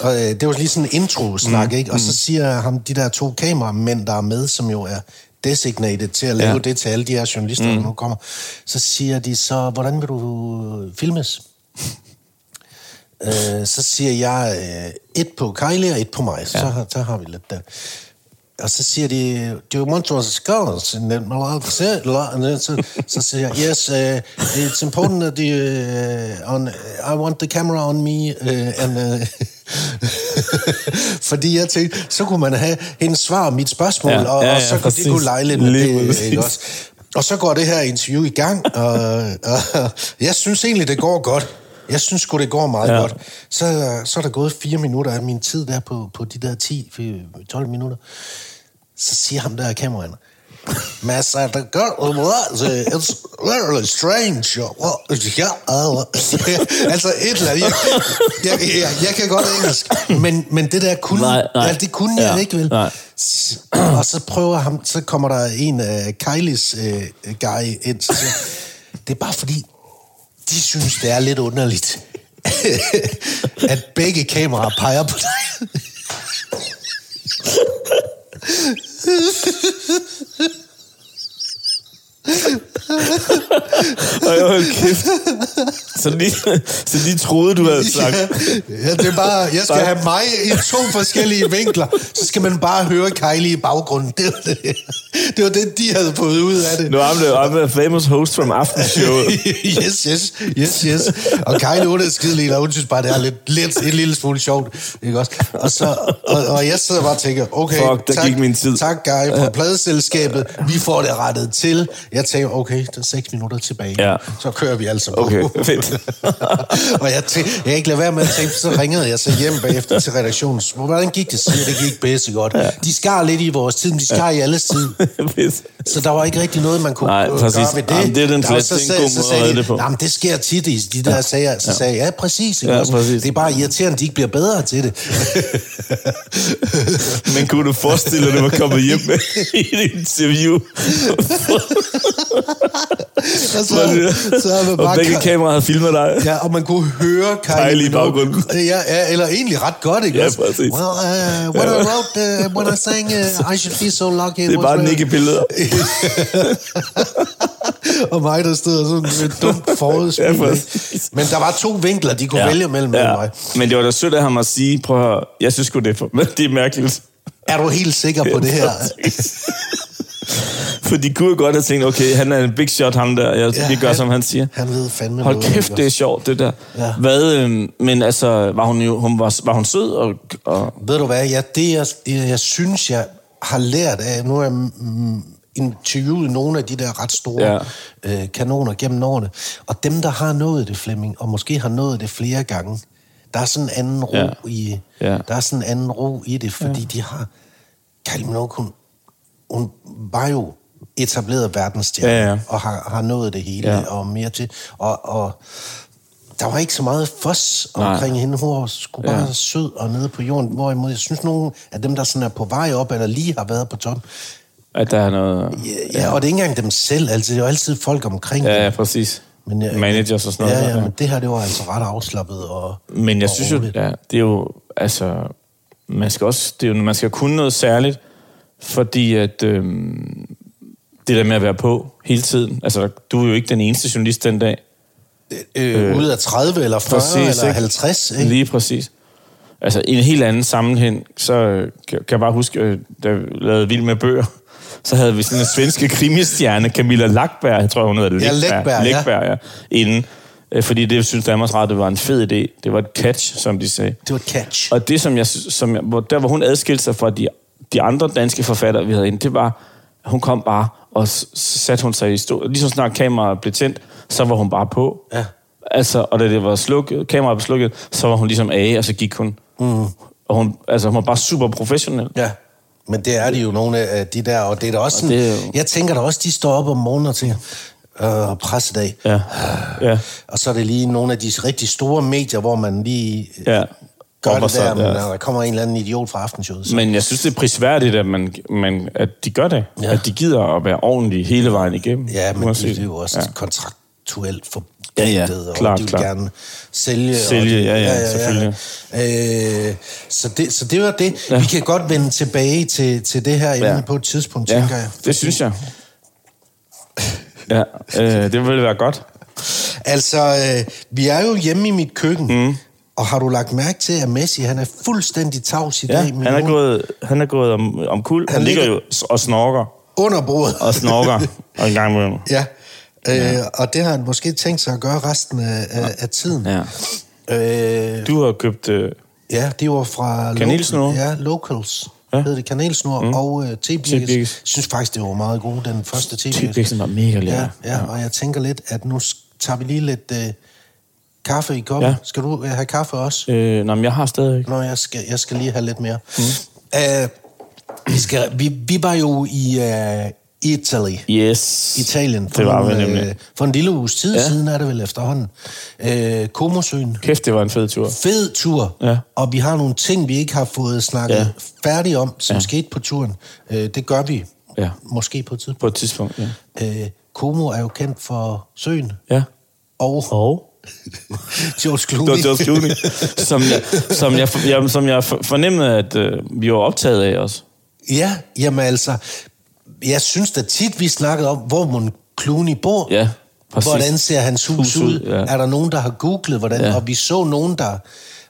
Speaker 1: Og øh, det var lige sådan en intro-snak, mm. ikke? Og så siger ham, de der to kameramænd, der er med, som jo er designated til at lave
Speaker 2: Ja.
Speaker 1: ja. det til alle de her journalister, mm. der nu kommer, så siger de så, hvordan vil du filmes? Øh, så siger jeg øh, et på Kylie og et på mig. Så, har- så har vi lidt der. Og så siger de, do you want to ask scholars? Så, så siger jeg, yes, uh, it's important that you, uh, on, I want the camera on me. Uh, and, uh, fordi jeg tænkte, så kunne man have hendes svar og mit spørgsmål,
Speaker 2: Ja,
Speaker 1: ja, og,
Speaker 2: ja,
Speaker 1: ja,
Speaker 2: ja,
Speaker 1: og så kunne
Speaker 2: præcis.
Speaker 1: det kunne lege lidt med
Speaker 2: Lige
Speaker 1: det. Ikke også? Og så går det her interview i gang, og, og jeg synes egentlig, det går godt. Jeg synes sgu, det går meget
Speaker 2: Ja.
Speaker 1: ja. godt. Så, så er der gået fire minutter af min tid der på, på de der 10-12 minutter. Så siger ham der kameraen, Mads, er det godt? It's very strange. altså et eller andet. Jeg, jeg, jeg, jeg kan godt engelsk, men, men det der kunne,
Speaker 2: Nej, nej.
Speaker 1: Ja, det kunne jeg
Speaker 2: Ja,
Speaker 1: ikke, vel?
Speaker 2: nej.
Speaker 1: Og så prøver ham, så kommer der en af Kylies øh, guy ind, så siger, det er bare fordi, de synes, det er lidt underligt, at begge kameraer peger på dig.
Speaker 2: Ej, hold kæft. Så de, så de troede, du havde sagt...
Speaker 1: Ja, det er bare, jeg skal have mig i to forskellige vinkler, så skal man bare høre Kylie i baggrunden. Det var det, det, var det de havde fået ud af det.
Speaker 2: Nu er ham der famous host from Aftenshowet.
Speaker 1: yes, yes, yes, yes. Og Kylie, hun er skidelig, og hun synes bare, det er lidt, lidt, et lille smule sjovt. Ikke også? Og, så, og, og jeg sidder bare og tænker, okay,
Speaker 2: Fuck, der
Speaker 1: tak,
Speaker 2: gik min tid.
Speaker 1: tak Guy fra pladeselskabet, vi får det rettet til. Jeg tænker, okay, der er seks minutter tilbage.
Speaker 2: Ja.
Speaker 1: Så kører vi altså på.
Speaker 2: Okay, fedt.
Speaker 1: og jeg, tænkte, jeg ikke lade være med at tænke, så ringede jeg så hjem bagefter til redaktionen. Hvordan gik det? Så siger det gik bedst godt. Ja. De skar lidt i vores tid, men de skar i alles tid. Så der var ikke rigtig noget, man kunne
Speaker 2: Nej, præcis.
Speaker 1: gøre ved det.
Speaker 2: Jamen, det er den
Speaker 1: Der så sagde- så sagde de,
Speaker 2: det
Speaker 1: det sker tit i de der sager. Så sagde jeg, ja, præcis.
Speaker 2: Ja, præcis.
Speaker 1: Det er bare irriterende, at de ikke bliver bedre til det.
Speaker 2: Men kunne du forestille dig, at du var kommet hjem med et interview?
Speaker 1: Og så, så havde man
Speaker 2: og
Speaker 1: bare...
Speaker 2: begge kameraer havde filmet dig.
Speaker 1: Ja, og man kunne høre Kylie,
Speaker 2: Kylie i baggrunden.
Speaker 1: Ja, ja, eller egentlig ret godt, ikke
Speaker 2: Ja, præcis.
Speaker 1: Well, uh, when I wrote, uh, when I sang uh, I Should Be So Lucky...
Speaker 2: Det er bare nikke-billeder.
Speaker 1: og mig, der stod sådan et dumt forudspil.
Speaker 2: Ja.
Speaker 1: Men der var to vinkler, de kunne ja. vælge mellem ja. mig.
Speaker 2: Men det var da sødt af ham at sige, prøv at høre, jeg synes sgu det er, for, det er mærkeligt.
Speaker 1: Er du helt sikker på det her?
Speaker 2: For de kunne godt have tænkt, okay, han er en big shot, ham der. Jeg, ja, vi gør,
Speaker 1: han-
Speaker 2: som han siger.
Speaker 1: Han ved fandme
Speaker 2: Hold
Speaker 1: noget,
Speaker 2: kæft, det er sjovt, det der.
Speaker 1: Ja.
Speaker 2: Hvad, øhm, men altså, var hun jo, hun var, var hun sød? Og, og,
Speaker 1: Ved du hvad, ja, det jeg, jeg, jeg synes, jeg har lært af, nu har jeg mm, interviewet nogle af de der ret store
Speaker 2: Ja.
Speaker 1: øh, kanoner gennem årene, og dem, der har nået det, Flemming, og måske har nået det flere gange, der er sådan en anden ro,
Speaker 2: ja.
Speaker 1: i,
Speaker 2: Ja.
Speaker 1: der er sådan en anden ro i det, fordi ja. de har, Kylie Minogue, hun, hun var jo etableret verdensstjerne,
Speaker 2: Ja, ja.
Speaker 1: og har, har nået det hele,
Speaker 2: Ja.
Speaker 1: og mere til, og, og der var ikke så meget fos omkring
Speaker 2: Nej.
Speaker 1: hende. Hun var sgu bare
Speaker 2: Ja.
Speaker 1: sød og nede på jorden. Hvorimod jeg synes, nogle af dem, der sådan er på vej op, eller lige har været på top,
Speaker 2: At der er noget...
Speaker 1: ja, ja. og det er ikke engang dem selv, altså det er jo altid folk omkring
Speaker 2: Ja, ja, præcis.
Speaker 1: Men, ja,
Speaker 2: Managers og sådan noget.
Speaker 1: Ja, ja, men det her, det var altså ret afslappet og
Speaker 2: Men jeg
Speaker 1: og
Speaker 2: synes jo, ja, det er jo, altså, man skal også, det er jo, man skal kunne noget særligt, fordi at, øhm, det der med at være på hele tiden, altså, du er jo ikke den eneste journalist den dag.
Speaker 1: øh, ud af 30 eller 40
Speaker 2: Præcis,
Speaker 1: eller
Speaker 2: ikke?
Speaker 1: 50, ikke?
Speaker 2: Lige præcis. Altså, i en helt anden sammenhæng, så øh, kan jeg bare huske, øh, da vi lavede Vild med bøger, så havde vi sådan en svenske krimistjerne, Camilla Lackberg, jeg tror, hun hedder
Speaker 1: Ja, Läckberg, ja.
Speaker 2: Läckberg, ja. Inden, øh, fordi det synes Danmarks Radio var en fed idé. Det var et catch, som de sagde.
Speaker 1: Det var et catch.
Speaker 2: Og det, som jeg, som jeg, hvor, der hvor hun adskilte sig fra de, de andre danske forfattere, vi havde inde, det var, hun kom bare, og satte hun sig i stå. Lige så snart kameraet blev tændt, så var hun bare på.
Speaker 1: Ja.
Speaker 2: Altså, og da det var slukket, kameraet blev slukket, så var hun ligesom af, og så gik hun. Mm. Og hun, altså, hun var bare super professionel.
Speaker 1: Ja, men det er de jo nogle af de der, og det er da også sådan,
Speaker 2: det er jo-
Speaker 1: jeg tænker da også, de står op om morgenen og tænker, øh, pressedag.
Speaker 2: Ja. ja.
Speaker 1: Og så er det lige nogle af de rigtig store medier, hvor man lige øh,
Speaker 2: ja.
Speaker 1: Gør det der, men
Speaker 2: ja.
Speaker 1: når der kommer en eller anden idiot fra aftenshowet. Så.
Speaker 2: Men jeg synes, det er prisværdigt, at, man, man, at de gør det.
Speaker 1: Ja.
Speaker 2: Ja. At de gider at være ordentlige hele vejen igennem.
Speaker 1: Ja, men
Speaker 2: Uanset-
Speaker 1: det, er jo også
Speaker 2: Ja.
Speaker 1: ja. kontraktuelt forpligtet,
Speaker 2: Ja, ja,
Speaker 1: og
Speaker 2: klart,
Speaker 1: de vil
Speaker 2: klart.
Speaker 1: gerne sælge.
Speaker 2: Sælge,
Speaker 1: de,
Speaker 2: ja, ja, selvfølgelig.
Speaker 1: Øh, så, det, så det var det. Ja. Vi kan godt vende tilbage til, til det her emne
Speaker 2: Ja.
Speaker 1: på et tidspunkt,
Speaker 2: Ja,
Speaker 1: tænker jeg.
Speaker 2: det synes jeg. Ja, øh, det ville være godt.
Speaker 1: Altså, øh, vi er jo hjemme i mit køkken, mm. Og har du lagt mærke til, at Messi han er fuldstændig tavs i
Speaker 2: Ja,
Speaker 1: dag?
Speaker 2: han er gået, han er gået om, om kul. Han,
Speaker 1: Han
Speaker 2: ligger
Speaker 1: ligger-
Speaker 2: jo og snorker.
Speaker 1: under bordet.
Speaker 2: Og snorker. og en gang imellem.
Speaker 1: ja. Øh, og det har han måske tænkt sig at gøre resten af, af, af tiden.
Speaker 2: Ja.
Speaker 1: Øh,
Speaker 2: Du har købt... Øh,
Speaker 1: ja, det var fra...
Speaker 2: Kanelsnurre?
Speaker 1: Ja, Locals.
Speaker 2: Ja.
Speaker 1: Ja. Hedder det kanelsnor mm. og uh,
Speaker 2: Tebirkes.
Speaker 1: Jeg synes faktisk, det var meget god, den første tebirkes.
Speaker 2: Tybiksen var mega lækker.
Speaker 1: Ja, ja, og jeg tænker lidt, at nu tager vi lige lidt uh, kaffe i koppen.
Speaker 2: Ja.
Speaker 1: Skal du uh, have kaffe også?
Speaker 2: Øh, nå, men jeg har stadig ikke.
Speaker 1: Nå, jeg skal, jeg skal lige have lidt mere. Mm. Uh, vi, skal, vi, vi var jo i uh, Italy.
Speaker 2: Yes.
Speaker 1: Italien.
Speaker 2: Det var vi
Speaker 1: nogle,
Speaker 2: nemlig.
Speaker 1: øh, for en lille uges tid
Speaker 2: Ja.
Speaker 1: siden er det vel efterhånden. Øh, Komosøen.
Speaker 2: Kæft, det var en fed tur.
Speaker 1: Fed tur.
Speaker 2: Ja.
Speaker 1: Og vi har nogle ting, vi ikke har fået snakket
Speaker 2: Ja.
Speaker 1: færdigt om, som
Speaker 2: ja.
Speaker 1: skete på turen. Øh, det gør vi.
Speaker 2: Ja.
Speaker 1: Måske på et tidspunkt.
Speaker 2: På et tidspunkt, ja.
Speaker 1: Øh, Como er jo kendt for søen.
Speaker 2: Ja.
Speaker 1: Og
Speaker 2: Og?
Speaker 1: George
Speaker 2: Det
Speaker 1: Clooney.
Speaker 2: var George Clooney, som jeg, som jeg, jeg, som jeg for- fornemmede, at øh, vi var optaget af også.
Speaker 1: ja, jamen altså, jeg synes da tit, vi snakkede om, hvor mon Clooney bor.
Speaker 2: Ja, præcis.
Speaker 1: Hvordan ser hans hus,
Speaker 2: Hus ud, ja.
Speaker 1: Er der nogen, der har googlet, hvordan?
Speaker 2: Ja.
Speaker 1: Og vi så nogen, der...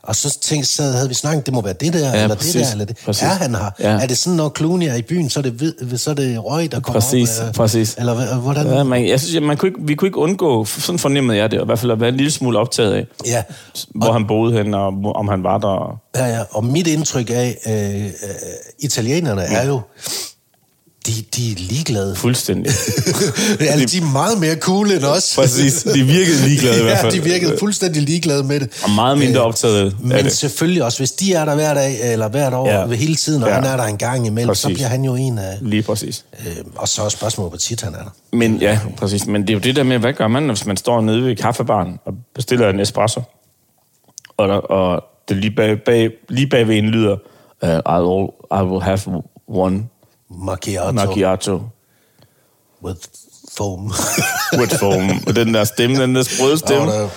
Speaker 1: Og så, tænkte, så havde vi snakket, det må være det der,
Speaker 2: Ja,
Speaker 1: eller
Speaker 2: præcis.
Speaker 1: det der, eller det.
Speaker 2: Præcis.
Speaker 1: Er han her?
Speaker 2: Ja.
Speaker 1: Er det sådan, når Clooney er i byen, så er det, så er det røg, der kommer
Speaker 2: Præcis,
Speaker 1: op? øh,
Speaker 2: præcis.
Speaker 1: Eller hvad- hvordan?
Speaker 2: Ja, man, jeg synes, man kunne ikke, vi kunne ikke undgå, sådan fornemmede jeg det, i hvert fald at være en lille smule optaget af,
Speaker 1: Ja.
Speaker 2: hvor han boede hen, og hvor- om han var der.
Speaker 1: Ja, ja. Og mit indtryk af øh, øh, italienerne er jo, de, de er ligeglade.
Speaker 2: Fuldstændig.
Speaker 1: altså, de er meget mere cool end os.
Speaker 2: Præcis. De virkede ligeglade i hvert fald.
Speaker 1: Ja, de virkede fuldstændig ligeglade med det.
Speaker 2: Og meget mindre optaget af
Speaker 1: Men
Speaker 2: det.
Speaker 1: selvfølgelig også, hvis de er der hver dag, eller hvert år,
Speaker 2: Ja.
Speaker 1: ja. hele tiden, og
Speaker 2: Ja.
Speaker 1: ja. han er der en gang imellem, så
Speaker 2: Præcis.
Speaker 1: bliver han jo en af...
Speaker 2: Lige præcis.
Speaker 1: Øh, og så er spørgsmålet, hvor tit han er der.
Speaker 2: Men ja, præcis. Men det er jo det der med, hvad gør man, hvis man står nede ved kaffebaren og bestiller en espresso, og, der, og det lige bag, bag, lige bagved en lyder, uh, I will have one
Speaker 1: Macchiato,
Speaker 2: macchiato
Speaker 1: with foam.
Speaker 2: with foam. Og den der stemme, den der sprøde stemme.
Speaker 1: Og der-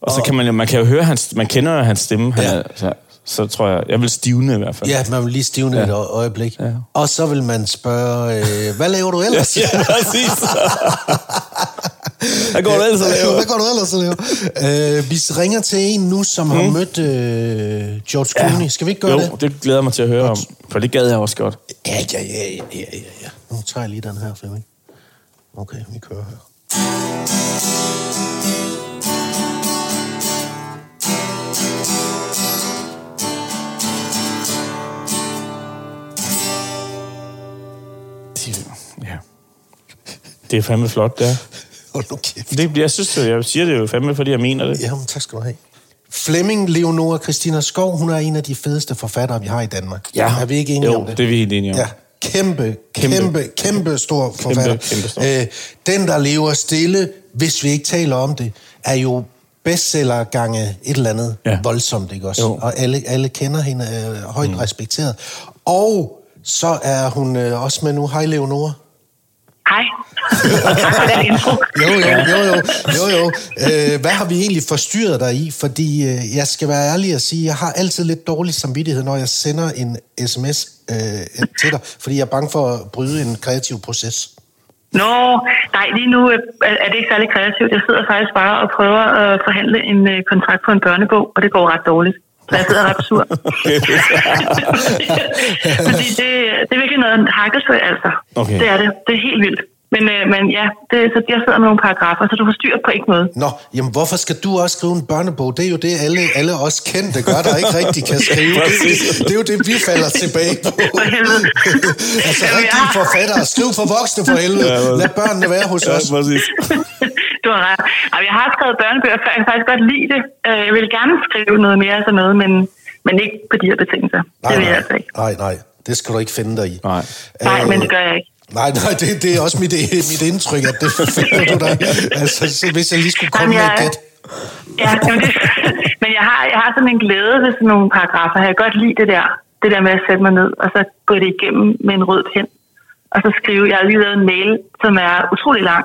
Speaker 2: Og så kan man jo, man kan jo høre hans, man kender jo hans stemme. Han
Speaker 1: Ja.
Speaker 2: er, så, så tror jeg, jeg vil stivne i hvert fald.
Speaker 1: ja, man vil lige stivne ja. et øje- øjeblik.
Speaker 2: Ja.
Speaker 1: Og så vil man spørge, øh, hvad laver du ellers?
Speaker 2: ja præcis. Hvad går du ellers og laver?
Speaker 1: Hvad går du ellers og laver? Øh, vi ringer til en nu, som mm. har mødt øh, George Clooney. Skal vi ikke gøre
Speaker 2: jo,
Speaker 1: det?
Speaker 2: det glæder mig til at høre om, for det gad jeg også godt.
Speaker 1: Ja, ja, ja, ja, ja, ja, ja. Nu tager jeg lige den her, Flemming. Okay, vi kører her.
Speaker 2: Ja. det er fandme flot, det er.
Speaker 1: Hold nu kæft.
Speaker 2: Det, jeg synes, jeg siger det jo fandme, fordi jeg mener det.
Speaker 1: Jamen, tak skal du have. Flemming Leonora Christina Skov, hun er en af de fedeste forfattere, vi har i Danmark. Er vi ikke enige
Speaker 2: jo,
Speaker 1: om det?
Speaker 2: det er vi helt enige om.
Speaker 1: Ja, kæmpe,
Speaker 2: Kæmpe.
Speaker 1: kæmpe, kæmpe, kæmpe stor forfatter.
Speaker 2: kæmpe stor.
Speaker 1: Øh, den, der lever stille, hvis vi ikke taler om det, er jo bestseller gange et eller andet
Speaker 2: Ja.
Speaker 1: ja. voldsomt, ikke også?
Speaker 2: Jo.
Speaker 1: Og alle, alle kender hende, er højt mm. respekteret. Og så er hun øh, også med nu. Hej, Leonora.
Speaker 3: Hej. Tak for den intro.
Speaker 1: Jo, jo, jo, jo, jo, jo. Øh, hvad har vi egentlig forstyrret dig i? Fordi øh, jeg skal være ærlig og sige, jeg har altid lidt dårlig samvittighed, når jeg sender en sms øh, til dig, fordi jeg er bange for at bryde en kreativ proces.
Speaker 3: Nå, nej, lige nu øh, er det ikke særlig kreativt. Jeg sidder faktisk bare og prøver at forhandle en øh, kontrakt på en børnebog, og det går ret dårligt. Så jeg sidder ret sur. Fordi det, det er virkelig noget hakkesøg, altså.
Speaker 2: Okay.
Speaker 3: Det er det. Det er helt vildt. Men, øh, men ja, det, så jeg sidder med nogle paragrafer, så du får styr på ikke noget.
Speaker 1: Nå, jamen hvorfor skal du også skrive en børnebog? Det er jo det, alle, alle os kendte gør, der ikke rigtig kan skrive. Det, det, er jo det, vi falder tilbage på.
Speaker 3: For helvede.
Speaker 1: altså
Speaker 3: Jamen,
Speaker 1: rigtige
Speaker 3: jeg-
Speaker 1: forfattere. Skriv for voksne for helvede.
Speaker 2: Ja,
Speaker 1: Lad børnene være hos
Speaker 2: Ja,
Speaker 1: os.
Speaker 2: præcis.
Speaker 3: Du har ret. Ej, Jeg har skrevet børnebøger før. Jeg kan faktisk godt lide det. Øh, Jeg vil gerne skrive noget mere af sådan noget, men, men ikke på de her betingelser.
Speaker 1: Nej,
Speaker 3: det vil jeg
Speaker 1: nej,
Speaker 3: altså ikke.
Speaker 1: nej, nej. Det skal du ikke finde dig i.
Speaker 2: Nej.
Speaker 3: Nej,
Speaker 1: Øh,
Speaker 3: men det gør jeg ikke.
Speaker 1: Nej, nej, det, det er også mit, mit indtryk, at det finder du dig. Altså, så hvis jeg lige skulle komme
Speaker 3: Jamen,
Speaker 1: med et
Speaker 3: jeg-
Speaker 1: gæt.
Speaker 3: Ja, jamen det, men jeg har, jeg har sådan en glæde ved sådan nogle paragrafer. Jeg kan godt lide det der, det der med at sætte mig ned, og så gå det igennem med en rød pen. Og så skrive, jeg har lige lavet en mail, som er utrolig lang,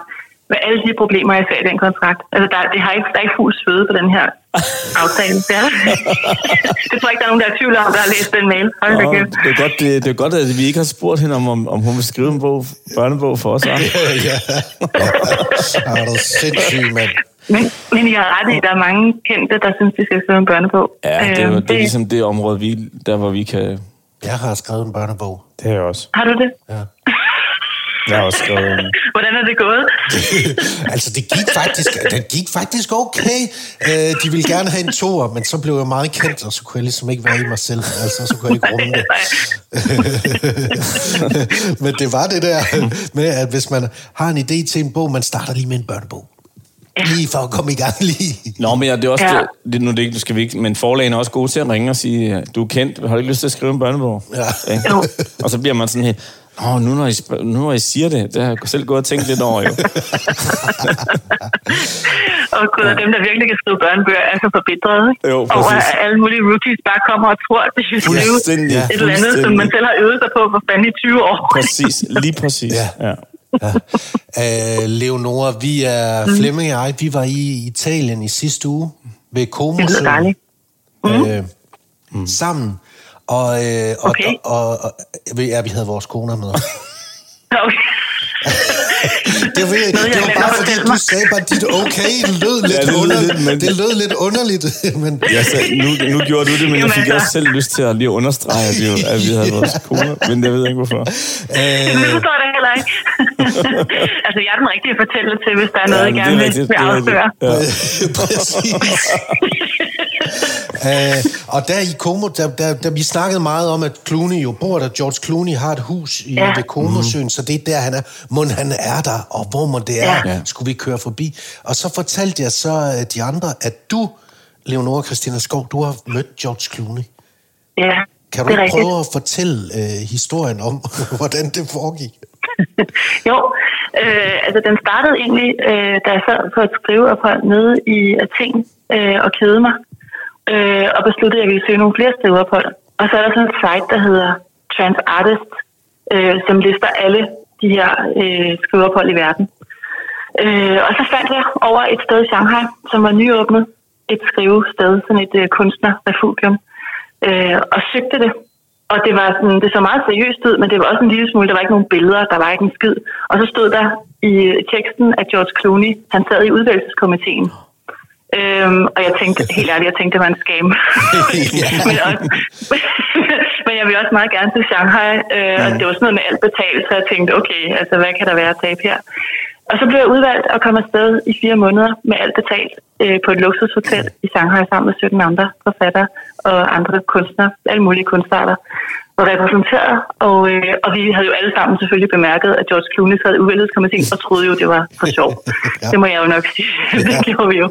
Speaker 3: med alle de problemer, jeg ser i den kontrakt. Altså, der, det har ikke, der er ikke fuld svede på den her aftale. Det, er, der. det tror jeg ikke, der er nogen, der er tvivl om, der har læst den mail. Hold
Speaker 2: Nå,
Speaker 3: kæft.
Speaker 2: det, er godt, det, det er godt, at vi ikke har spurgt hende, om, om, om hun vil skrive en bog, børnebog for os.
Speaker 1: Ja. ja. Er du sindssyg, mand.
Speaker 3: Men, men jeg har ret i, at der er mange kendte, der synes, de skal skrive en børnebog.
Speaker 2: Ja, det er,
Speaker 3: Øhm,
Speaker 2: det er ligesom det område, vi, der hvor vi kan...
Speaker 1: Jeg har skrevet en børnebog.
Speaker 2: Det er jeg også.
Speaker 3: Har du det?
Speaker 1: Ja.
Speaker 2: Jeg har også skrevet.
Speaker 3: Hvordan er det gået?
Speaker 1: altså, det gik faktisk, det gik faktisk okay. Øh, de ville gerne have en toer, men så blev jeg meget kendt, og så kunne jeg ligesom ikke være i mig selv. Altså, så kunne jeg ikke rumme det. men det var det der med, at hvis man har en idé til en bog, man starter lige med en børnebog. Lige for at komme i gang lige.
Speaker 2: Nå, men ja, det er også
Speaker 3: Ja.
Speaker 2: ja. det, nu det ikke, skal vi ikke, men forlagene er også gode til at ringe og sige, du er kendt, har du ikke lyst til at skrive en børnebog?
Speaker 1: Ja.
Speaker 3: Jo.
Speaker 2: Og så bliver man sådan helt, Nå, nu når, I, sp- nu når I siger det, det har jeg selv gået og tænkt lidt over, jo.
Speaker 3: Og gud, og dem, der virkelig kan skrive børnebøger, er så forbedrede. ikke?
Speaker 2: Jo,
Speaker 3: Over
Speaker 2: præcis.
Speaker 3: at alle mulige rookies bare kommer og tror, at de skal skrive
Speaker 2: Fuldstændig,
Speaker 3: et eller andet, som man selv har øvet sig på for fanden i 20 år.
Speaker 2: Præcis, lige præcis.
Speaker 1: Ja.
Speaker 2: Ja.
Speaker 1: Ja. Uh, Leonora, vi er, mm. Flemming og jeg, vi var i Italien i sidste uge ved Como.
Speaker 3: Det lyder dejligt.
Speaker 1: Øh, mm. Sammen. Og, øh, og,
Speaker 3: Okay.
Speaker 1: og, og, og, ja, vi havde vores koner med.
Speaker 3: Okay.
Speaker 1: Det, var, det
Speaker 3: jeg
Speaker 1: var bare
Speaker 3: at
Speaker 1: fordi,
Speaker 3: fortælle
Speaker 1: du sagde bare, dit okay lød lidt,
Speaker 2: det lød
Speaker 1: underligt.
Speaker 2: lidt, men-
Speaker 1: Det lød lidt underligt, men...
Speaker 2: Ja, så nu, nu gjorde du det, men jeg fik
Speaker 3: altså.
Speaker 2: også selv lyst til at lige understrege, at vi, at vi havde vores koner, men jeg ved ikke hvorfor.
Speaker 3: Det
Speaker 1: Øh,
Speaker 3: forstår jeg da heller ikke. altså, jeg er den rigtige fortæller til, hvis der er noget,
Speaker 2: Ja,
Speaker 3: jeg
Speaker 2: men
Speaker 3: gerne
Speaker 2: det er
Speaker 3: vil, vil
Speaker 2: det
Speaker 3: afsløre.
Speaker 2: Ja.
Speaker 1: Præcis. Uh, og der i Como, der, der, der, vi snakkede meget om, at Clooney jo bor der. George Clooney har et hus i, ja. Ved Comosøen, så det er der, han er. Må han er der, og hvor må det er,
Speaker 2: Ja.
Speaker 1: skulle vi køre forbi. Og så fortalte jeg så øh, de andre, at du, Leonora Christina Skov, du har mødt George Clooney.
Speaker 3: Ja,
Speaker 1: Kan du ikke
Speaker 3: rigtigt.
Speaker 1: prøve at fortælle øh, historien om, hvordan det foregik?
Speaker 3: jo, øh, altså den startede egentlig, øh, da jeg sad på et skriveophold nede i Athen øh, og kede mig, øh, og besluttede, at jeg ville søge nogle flere på. Og så er der sådan en site, der hedder TransArtist, øh, som lister alle de her øh, skriveophold i verden. Øh, og så fandt jeg over et sted i Shanghai, som var nyåbnet, et skrivested, sådan et øh, kunstnerrefugium, øh, og søgte det. Og det var sådan, det så meget seriøst ud, men det var også en lille smule, der var ikke nogen billeder, der var ikke en skid. Og så stod der i teksten, at George Clooney, han sad i udvalgelseskomiteen. Øhm, og jeg tænkte, helt ærligt, jeg tænkte, det var en scam. men, også, men jeg vil også meget gerne til Shanghai, øh, og det var sådan noget med alt betalt, så jeg tænkte, okay, altså hvad kan der være at tabe her? Og så blev jeg udvalgt og kom afsted i fire måneder med alt betalt øh, på et luksushotel i Shanghai sammen med 17 andre forfattere og andre kunstnere, alle mulige kunstarter var repræsenteret, og, øh, og vi havde jo alle sammen selvfølgelig bemærket, at George Clooney sad i udvælgelseskomiteen og troede jo, det var for sjov.
Speaker 1: Ja.
Speaker 3: Det må jeg jo nok sige. det gjorde vi jo.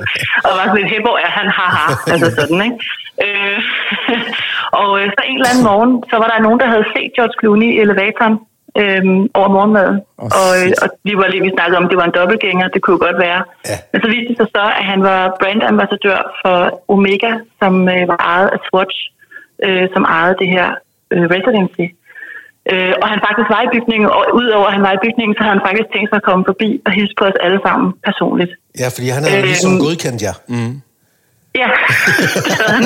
Speaker 3: Og var sådan lidt, hey, hvor er han? Haha. Altså sådan, ikke? Øh, og øh, så en eller anden morgen, så var der nogen, der havde set George Clooney i elevatoren øh, over morgenmaden.
Speaker 2: Åh,
Speaker 3: og, øh, og vi var lige vi snakkede om, at det var en dobbeltgænger, det kunne jo godt være.
Speaker 1: Ja.
Speaker 3: Men så viste det sig så, at han var brandambassadør for Omega, som øh, var ejet af Swatch, øh, som ejede det her øh, residency. Øh, og han faktisk var i bygningen, og udover at han var i bygningen, så havde han faktisk tænkt sig at komme forbi og hilse på os alle sammen personligt.
Speaker 1: Ja, fordi han havde jo ligesom
Speaker 3: Øhm.
Speaker 1: godkendt jer. Mm.
Speaker 3: Ja, det havde han.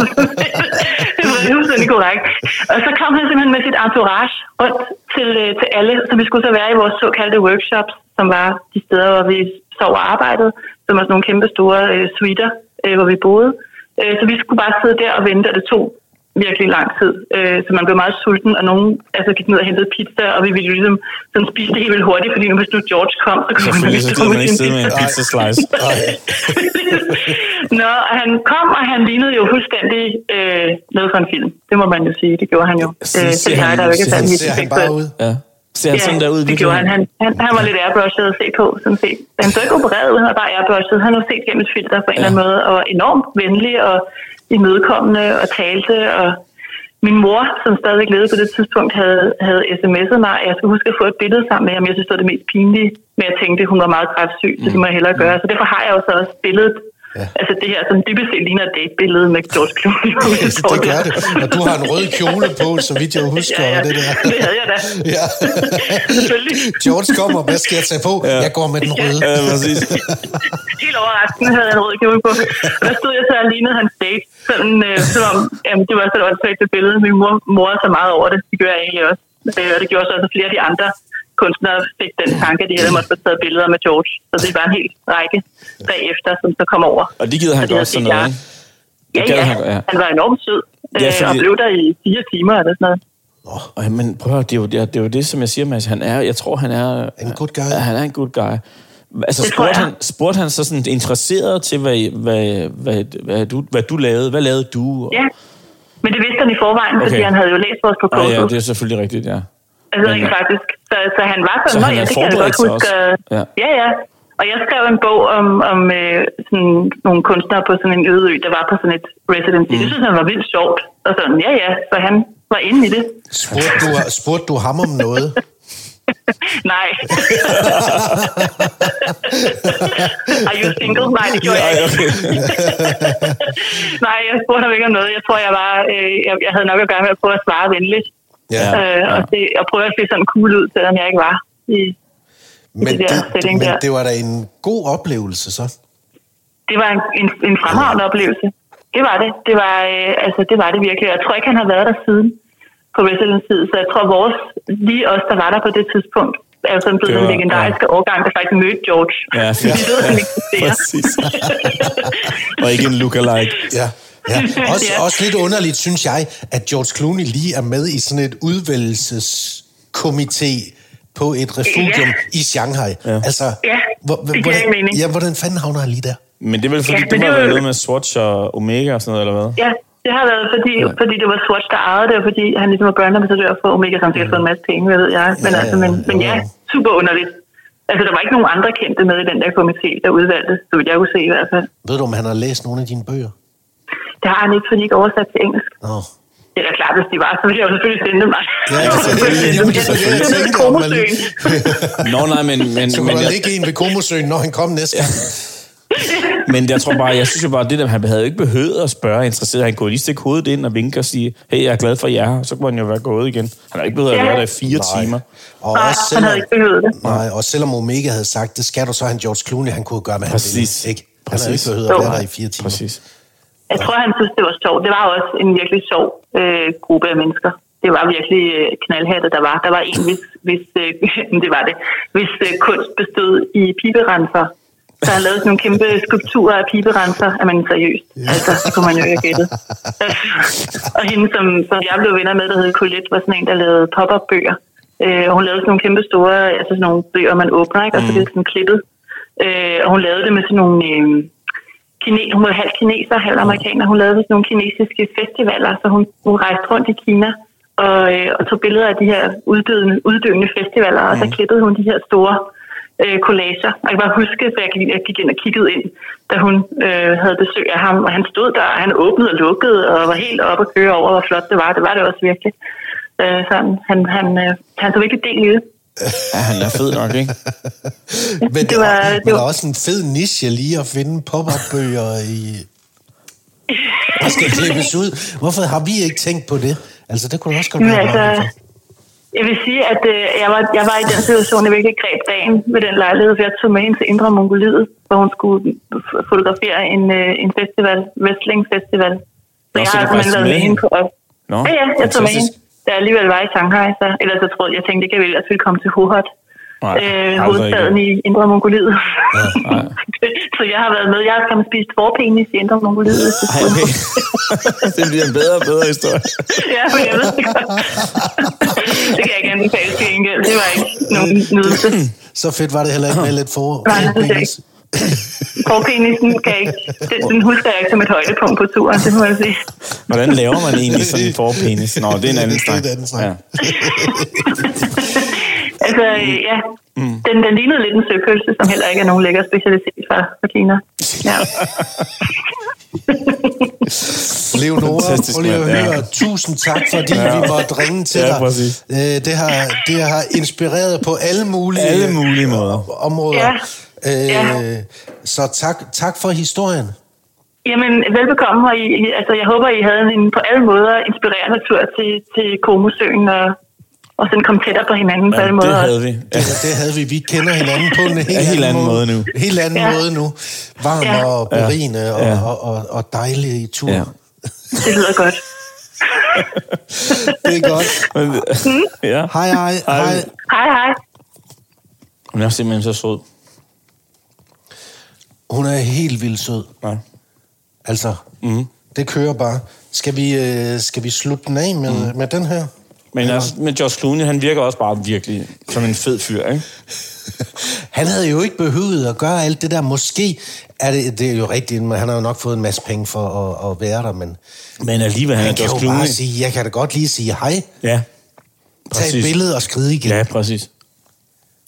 Speaker 3: det var fuldstændig korrekt. Og så kom han simpelthen med sit entourage rundt til, øh, til alle, så vi skulle så være i vores såkaldte workshops, som var de steder, hvor vi sov og arbejdede, som var sådan nogle kæmpe store øh, suiter, øh, hvor vi boede. Øh, så vi skulle bare sidde der og vente, og det tog virkelig lang tid. Øh, så man blev meget sulten, og nogen altså, gik ned og hentede pizza, og vi ville ligesom sådan spise det helt vildt hurtigt, fordi nu hvis nu George kom, så kunne ikke
Speaker 2: man ikke sidde med en
Speaker 3: pizza.
Speaker 2: slice.
Speaker 3: Nå, han kom, og han lignede jo fuldstændig øh, noget for en film. Det må man jo sige. Det gjorde han jo. Øh,
Speaker 2: ser
Speaker 3: fordi
Speaker 2: han-
Speaker 3: der er jo ikke
Speaker 2: ser
Speaker 1: han
Speaker 3: særlig
Speaker 1: ser han bare ud.
Speaker 2: Ja. Ser han sådan der ud?
Speaker 3: det gjorde han. han. Han, han var lidt airbrushet at se på, sådan set. Han så ikke opereret ud, han var bare airbrushet. Han havde set gennem et filter på en eller anden måde, og var enormt venlig og imødekommende og talte. Og min mor, som stadigvæk levede på det tidspunkt, havde, havde sms'et mig, jeg skulle huske at få et billede sammen med ham. Jeg synes, det var det mest pinlige, men jeg tænkte, at hun var meget kræftsyg, så det må jeg hellere gøre. Så derfor har jeg jo så også billedet,
Speaker 1: Ja.
Speaker 3: altså det her, som dybest set ligner et datebillede med George Clooney.
Speaker 1: det gør det. Og du har en rød kjole på, så vidt jeg husker,
Speaker 3: Ja, ja.
Speaker 1: og det der.
Speaker 3: Det havde jeg da.
Speaker 1: Ja.
Speaker 3: Selvfølgelig.
Speaker 1: George kommer, hvad skal jeg tage på?
Speaker 2: Ja.
Speaker 1: Jeg går med den røde.
Speaker 2: Ja, præcis.
Speaker 3: Helt overraskende havde jeg en rød kjole på. Og der stod jeg så og lignede hans date. Sådan, øh, som om, jamen, det var så et åndssvagt billede. Min mor mor så meget over det. Det gør jeg egentlig også. Øh, og det gjorde så også, flere af de andre kunstnere fik den tanke, at de havde måtte få taget billeder med George. Så det var en hel række bagefter, som så kom over.
Speaker 2: Og det gider han godt sådan noget, ikke?
Speaker 3: Ja, ja.
Speaker 2: han ja.
Speaker 3: Han var enormt sød.
Speaker 2: Ja,
Speaker 3: Øh,
Speaker 2: fordi-
Speaker 3: og blev der i fire timer eller sådan noget.
Speaker 2: Og, men prøv at høre, det er, jo, det, er, det er jo det, som jeg siger, Mads. Han er, jeg tror, han er...
Speaker 1: En good guy.
Speaker 2: Ja, han er en good guy. Altså,
Speaker 3: Det
Speaker 2: spurgte han, spurgte han så sådan interesseret til, hvad, hvad, hvad, hvad, du, hvad du lavede? Hvad lavede du? Og,
Speaker 3: Ja. Men det vidste han i forvejen, okay. fordi han havde jo læst vores
Speaker 2: Ah,
Speaker 3: proposal.
Speaker 2: ja, det er selvfølgelig rigtigt, ja.
Speaker 3: Altså
Speaker 2: Men, ja.
Speaker 3: faktisk. Så, så han var
Speaker 2: Så
Speaker 3: sådan,
Speaker 2: han
Speaker 3: "Nå, ja, det kan jeg godt huske.
Speaker 2: også. Ja.
Speaker 3: Ja. ja, ja. Og jeg skrev en bog om, om øh, sådan nogle kunstnere på sådan en øde ø, der var på sådan et residency. Mm. Det synes han var vildt sjovt. Og sådan, ja, ja, så han var inde i det.
Speaker 1: Spurgte du, spurgte du ham om noget?
Speaker 3: Nej. Are you single? Nej, det gjorde jeg
Speaker 2: Ja,
Speaker 3: ikke. Nej, jeg spurgte ham ikke om noget. Jeg tror, jeg var, øh, jeg, jeg havde nok at gøre med at prøve at svare venligt.
Speaker 1: Ja.
Speaker 3: Øh, og, se, og prøve at se sådan cool ud, selvom jeg ikke var i,
Speaker 1: Men,
Speaker 3: det der
Speaker 1: det, men
Speaker 3: der.
Speaker 1: det var da en god oplevelse, så.
Speaker 3: det var en, en, en fremragende oplevelse. Det var det. Det var, øh, altså, det var det virkelig. Jeg tror ikke, han har været der siden på residency, så jeg tror, vores, lige os, der var der på det tidspunkt, er jo sådan blevet den legendariske ja. årgang, der faktisk mødte George.
Speaker 2: Ja,
Speaker 3: Vi ved, at han eksisterer.
Speaker 2: præcis. Og ikke en lookalike.
Speaker 1: Ja. Ja. Også,
Speaker 3: Ja.
Speaker 1: også lidt underligt, synes jeg, at George Clooney lige er med i sådan et udvælgelseskomité på et refugium
Speaker 3: Ja.
Speaker 1: i Shanghai.
Speaker 2: Ja.
Speaker 1: Altså,
Speaker 3: Ja,
Speaker 1: hvor,
Speaker 3: det
Speaker 1: hvordan,
Speaker 3: mening.
Speaker 1: Ja, hvordan fanden havner han lige der?
Speaker 2: Men det er vel fordi,
Speaker 3: Ja, det
Speaker 2: har
Speaker 3: var
Speaker 2: noget med Swatch og Omega og sådan noget, eller hvad?
Speaker 3: Ja, det har været, fordi, ja. fordi det var Swatch, der ejede det, og fordi han ligesom var brandambassadør for Omega, som sikkert fået en masse penge, hvad ved jeg. Men,
Speaker 1: Ja,
Speaker 3: altså, men,
Speaker 1: ja,
Speaker 3: men ja, super underligt. Altså, der var ikke nogen andre kendte med i den der komité, der udvalgte, så vidt jeg kunne se i hvert fald.
Speaker 1: Ved du, om han har læst nogle af dine bøger?
Speaker 3: Det har han ikke, fordi de ikke er oversat til engelsk.
Speaker 1: Nå.
Speaker 3: Det er da klart, hvis de var, så ville jeg jo selvfølgelig sende dem mig.
Speaker 1: Ja, selvfølgelig. Jamen, det er tænkte om, Malene.
Speaker 2: Nå, nej, men, men,
Speaker 1: Så
Speaker 2: men,
Speaker 1: kunne der
Speaker 2: jeg,
Speaker 1: ligge en ved Komosøen, når han kom næste gang.
Speaker 2: men jeg tror bare, jeg synes jo bare, det der, han havde jo ikke behøvet at spørge interesseret. Han kunne lige stikke hovedet ind og vinke og sige, hey, jeg er glad for jer, så kunne han jo være gået igen. Han har ikke behøvet at være der i fire
Speaker 1: Nej.
Speaker 2: timer.
Speaker 1: Og
Speaker 3: Nej,
Speaker 1: også
Speaker 3: han
Speaker 1: selvom,
Speaker 3: havde ikke behøvet det.
Speaker 1: nej, og selvom Omega havde sagt, det skal du, så han George Clooney, han kunne gøre, hvad han
Speaker 2: Præcis.
Speaker 1: ville. Ikke? Han havde
Speaker 2: Præcis.
Speaker 1: ikke behøvet at være
Speaker 3: Jo.
Speaker 1: der i fire timer.
Speaker 2: Præcis.
Speaker 3: Jeg tror, han synes, det var sjovt. Det var også en virkelig sjov øh, gruppe af mennesker. Det var virkelig øh, knaldhattet, der var. Der var en, hvis, hvis øh, det var det, hvis øh, kunst bestod i piberenser. Så han lavede sådan nogle kæmpe skulpturer af piberenser. Er man seriøst? Altså, så kunne man jo ikke gætte. og hende, som, som jeg blev venner med, der hed Colette, var sådan en, der lavede pop-up bøger. Øh, hun lavede sådan nogle kæmpe store, altså sådan nogle bøger, man åbner, ikke? og så er det sådan klippet. Øh, og hun lavede det med sådan nogle... Øh, kine, hun var halv kineser, halv amerikaner. Hun lavede sådan nogle kinesiske festivaler, så hun, hun rejste rundt i Kina og, øh, og tog billeder af de her uddøende, uddøende festivaler, og så klippede hun de her store øh, collager. Og jeg kan bare huske, at jeg gik, jeg gik ind og kiggede ind, da hun øh, havde besøg af ham, og han stod der, og han åbnede og lukkede, og var helt oppe at køre over, hvor flot det var. Det var det også virkelig. Øh, sådan, han, han, øh, han tog virkelig del i det.
Speaker 2: Ja, han er fed nok, ikke?
Speaker 1: Men det,
Speaker 3: Det var- det var-
Speaker 1: der er også en fed niche lige at finde pop-up-bøger i... Der skal klippes ud. Hvorfor har vi ikke tænkt på det? Altså, det kunne da også godt være
Speaker 3: altså, jeg vil sige, at øh, jeg, var, jeg var i den situation, jeg virkelig greb dagen ved den lejlighed, for jeg tog med hende til Indre Mongoliet, hvor hun skulle fotografere en, øh, en festival, wrestling festival. Så
Speaker 2: Nå,
Speaker 3: jeg
Speaker 2: så
Speaker 3: har
Speaker 2: du
Speaker 3: simpelthen været
Speaker 2: med
Speaker 3: med
Speaker 2: hende?
Speaker 3: på op.
Speaker 2: Nå,
Speaker 3: ja, ja, jeg tog med
Speaker 2: fantastisk.
Speaker 3: hende. Da jeg alligevel var i Shanghai, så ellers så troede jeg, tænkte ikke, at jeg ville, at vi komme til Hohhot,
Speaker 2: Nej,
Speaker 3: øh, hovedstaden
Speaker 2: igen.
Speaker 3: i Indre Mongoliet.
Speaker 2: nej.
Speaker 3: så jeg har været med. Jeg har skam spist forpenis i Indre Mongoliet.
Speaker 2: Ej, okay. det bliver en bedre og bedre historie.
Speaker 3: Ja, men jeg ved det godt. det kan jeg ikke anbefale til gengæld. Det var ikke nogen nydelse.
Speaker 1: Så fedt var det heller ikke med lidt for...
Speaker 3: Nej, Forpenisen kan jeg ikke, den, den husker jeg ikke som et højdepunkt på turen, det må jeg sige.
Speaker 2: Hvordan laver man egentlig sådan en forpenis? Nå, det er en anden
Speaker 1: Det er
Speaker 2: snak.
Speaker 1: en anden snak.
Speaker 2: Ja.
Speaker 3: Altså, ja, den, den lignede lidt en søpølse, som heller ikke er nogen lækker specialitet fra, fra Kina. Ja.
Speaker 1: Leonora, prøv lige at
Speaker 2: mand. Ja.
Speaker 1: høre. Tusind tak, fordi
Speaker 2: Ja.
Speaker 1: vi måtte ringe til
Speaker 2: Ja,
Speaker 1: dig.
Speaker 2: præcis.
Speaker 1: Øh, Det har, det har inspireret på alle mulige,
Speaker 2: Alle mulige måder.
Speaker 1: områder.
Speaker 3: Ja.
Speaker 1: Øh, så tak, tak for historien.
Speaker 3: Jamen, velbekomme, og I, altså, jeg håber, I havde en på alle måder inspirerende tur til, til Komosøen, og, og sådan kom tættere på hinanden på
Speaker 2: Ja,
Speaker 3: alle
Speaker 2: det
Speaker 3: måder.
Speaker 2: havde vi. Ja.
Speaker 1: Det, det havde vi. Vi kender hinanden på en helt,
Speaker 2: Ja, helt anden måde nu.
Speaker 1: Helt anden
Speaker 3: Ja.
Speaker 1: måde nu. Varm
Speaker 3: Ja.
Speaker 1: og berigende
Speaker 2: Ja.
Speaker 1: og, og, og, og dejlig i tur.
Speaker 2: Ja.
Speaker 3: Det lyder godt.
Speaker 1: Det er godt.
Speaker 2: Men, ja.
Speaker 1: Hej, hej, hej.
Speaker 3: Hej, hej.
Speaker 2: Hun er simpelthen så sød.
Speaker 1: Hun er helt vildt sød.
Speaker 2: Ja.
Speaker 1: Altså,
Speaker 2: Mhm.
Speaker 1: det kører bare. Skal vi, øh, skal vi slutte den af med,
Speaker 2: Mhm.
Speaker 1: med den her?
Speaker 2: Men altså, med Josh Clooney, han virker også bare virkelig som en fed fyr, ikke?
Speaker 1: Han havde jo ikke behøvet at gøre alt det der. Måske er det, det er jo rigtigt, men han har jo nok fået en masse penge for at, at være der, men
Speaker 2: Men alligevel, han er
Speaker 1: han kan
Speaker 2: Josh
Speaker 1: jo
Speaker 2: Clooney.
Speaker 1: bare sige, jeg kan da godt lige sige hej,
Speaker 2: Ja,
Speaker 1: tage et
Speaker 2: præcis.
Speaker 1: billede og skride igen.
Speaker 2: Ja, præcis.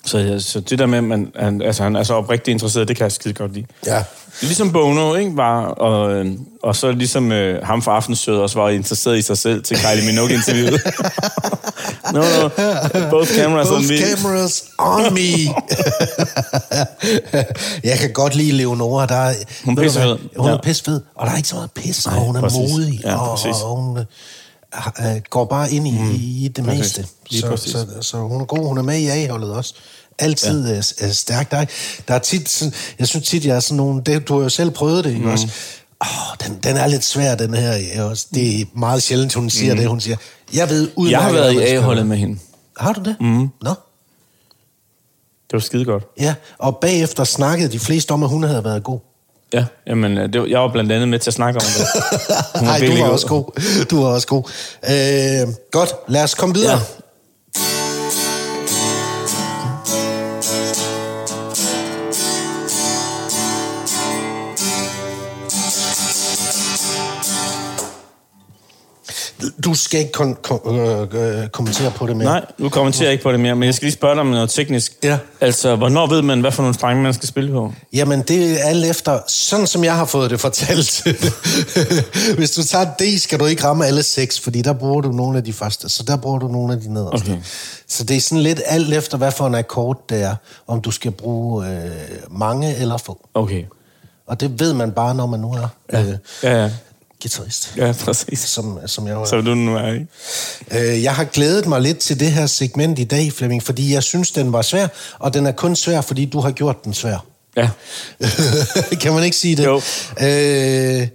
Speaker 2: Så, så det der med, at man, han, altså, han er så oprigtigt interesseret, det kan jeg skide godt lide.
Speaker 1: Ja.
Speaker 2: Ligesom Bono, ikke, var, og, øh, og så ligesom øh, ham fra Aftensød også var interesseret i sig selv til Kylie Minogue-interviewet. no, no, both cameras on
Speaker 1: Both
Speaker 2: me.
Speaker 1: cameras on me. jeg kan godt lide Leonora. Der er,
Speaker 2: Hun er pissefed.
Speaker 1: Hun er
Speaker 2: Ja.
Speaker 1: pissefed, og der er ikke så meget pis, og hun er modig,
Speaker 2: Ja,
Speaker 1: og,
Speaker 2: præcis.
Speaker 1: og hun øh, øh, går bare ind i, mm. i det
Speaker 2: Præcis.
Speaker 1: meste.
Speaker 2: Lige
Speaker 1: Så,
Speaker 2: præcis.
Speaker 1: så, så hun er god. Hun er med i A-holdet også. Altid ja. er, er stærk. Der er, der er tit, sådan, jeg synes tit, jeg er sådan nogle, det, du har jo selv prøvet det, ikke
Speaker 2: Mm.
Speaker 1: også? Åh, den, den er lidt svær, den her. også? Det er meget sjældent, hun siger mm. det. Hun siger, jeg ved udmærket,
Speaker 2: Jeg har været i A-holdet
Speaker 1: gøre."
Speaker 2: med hende.
Speaker 1: Har du det? Mm. Nå.
Speaker 2: Det var skide godt.
Speaker 1: Ja, og bagefter snakkede de fleste om, at hun havde været god.
Speaker 2: Ja, jamen, øh, det jeg var blandt andet med til at snakke om det.
Speaker 1: Nej, du var også god. Du var også god. Øh, godt, lad os komme videre.
Speaker 2: Ja.
Speaker 1: Du skal ikke kon- kon- øh, øh, kommentere på det mere.
Speaker 2: Nej, nu kommenterer jeg ikke på det mere, men jeg skal lige spørge dig om noget teknisk.
Speaker 1: Ja.
Speaker 2: Altså, hvornår ved man, hvad for nogle strenge man skal spille på?
Speaker 1: Jamen, det er alt efter, sådan som jeg har fået det fortalt. Hvis du tager D, skal du ikke ramme alle seks, fordi der bruger du nogle af de første, så der bruger du nogle af de nederste.
Speaker 2: Okay.
Speaker 1: Så det er sådan lidt alt efter, hvad for en akkord det er, om du skal bruge øh, mange eller få.
Speaker 2: Okay.
Speaker 1: Og det ved man bare, når man nu er øh,
Speaker 2: Ja, ja.
Speaker 1: Guitarist,
Speaker 2: Ja, præcis.
Speaker 1: som, som jeg var.
Speaker 2: Så du nu er, ikke?
Speaker 1: Øh, jeg har glædet mig lidt til det her segment i dag, Flemming, fordi jeg synes, den var svær, og den er kun svær, fordi du har gjort den svær.
Speaker 2: Ja.
Speaker 1: kan man ikke sige det?
Speaker 2: Jo.
Speaker 1: Øh,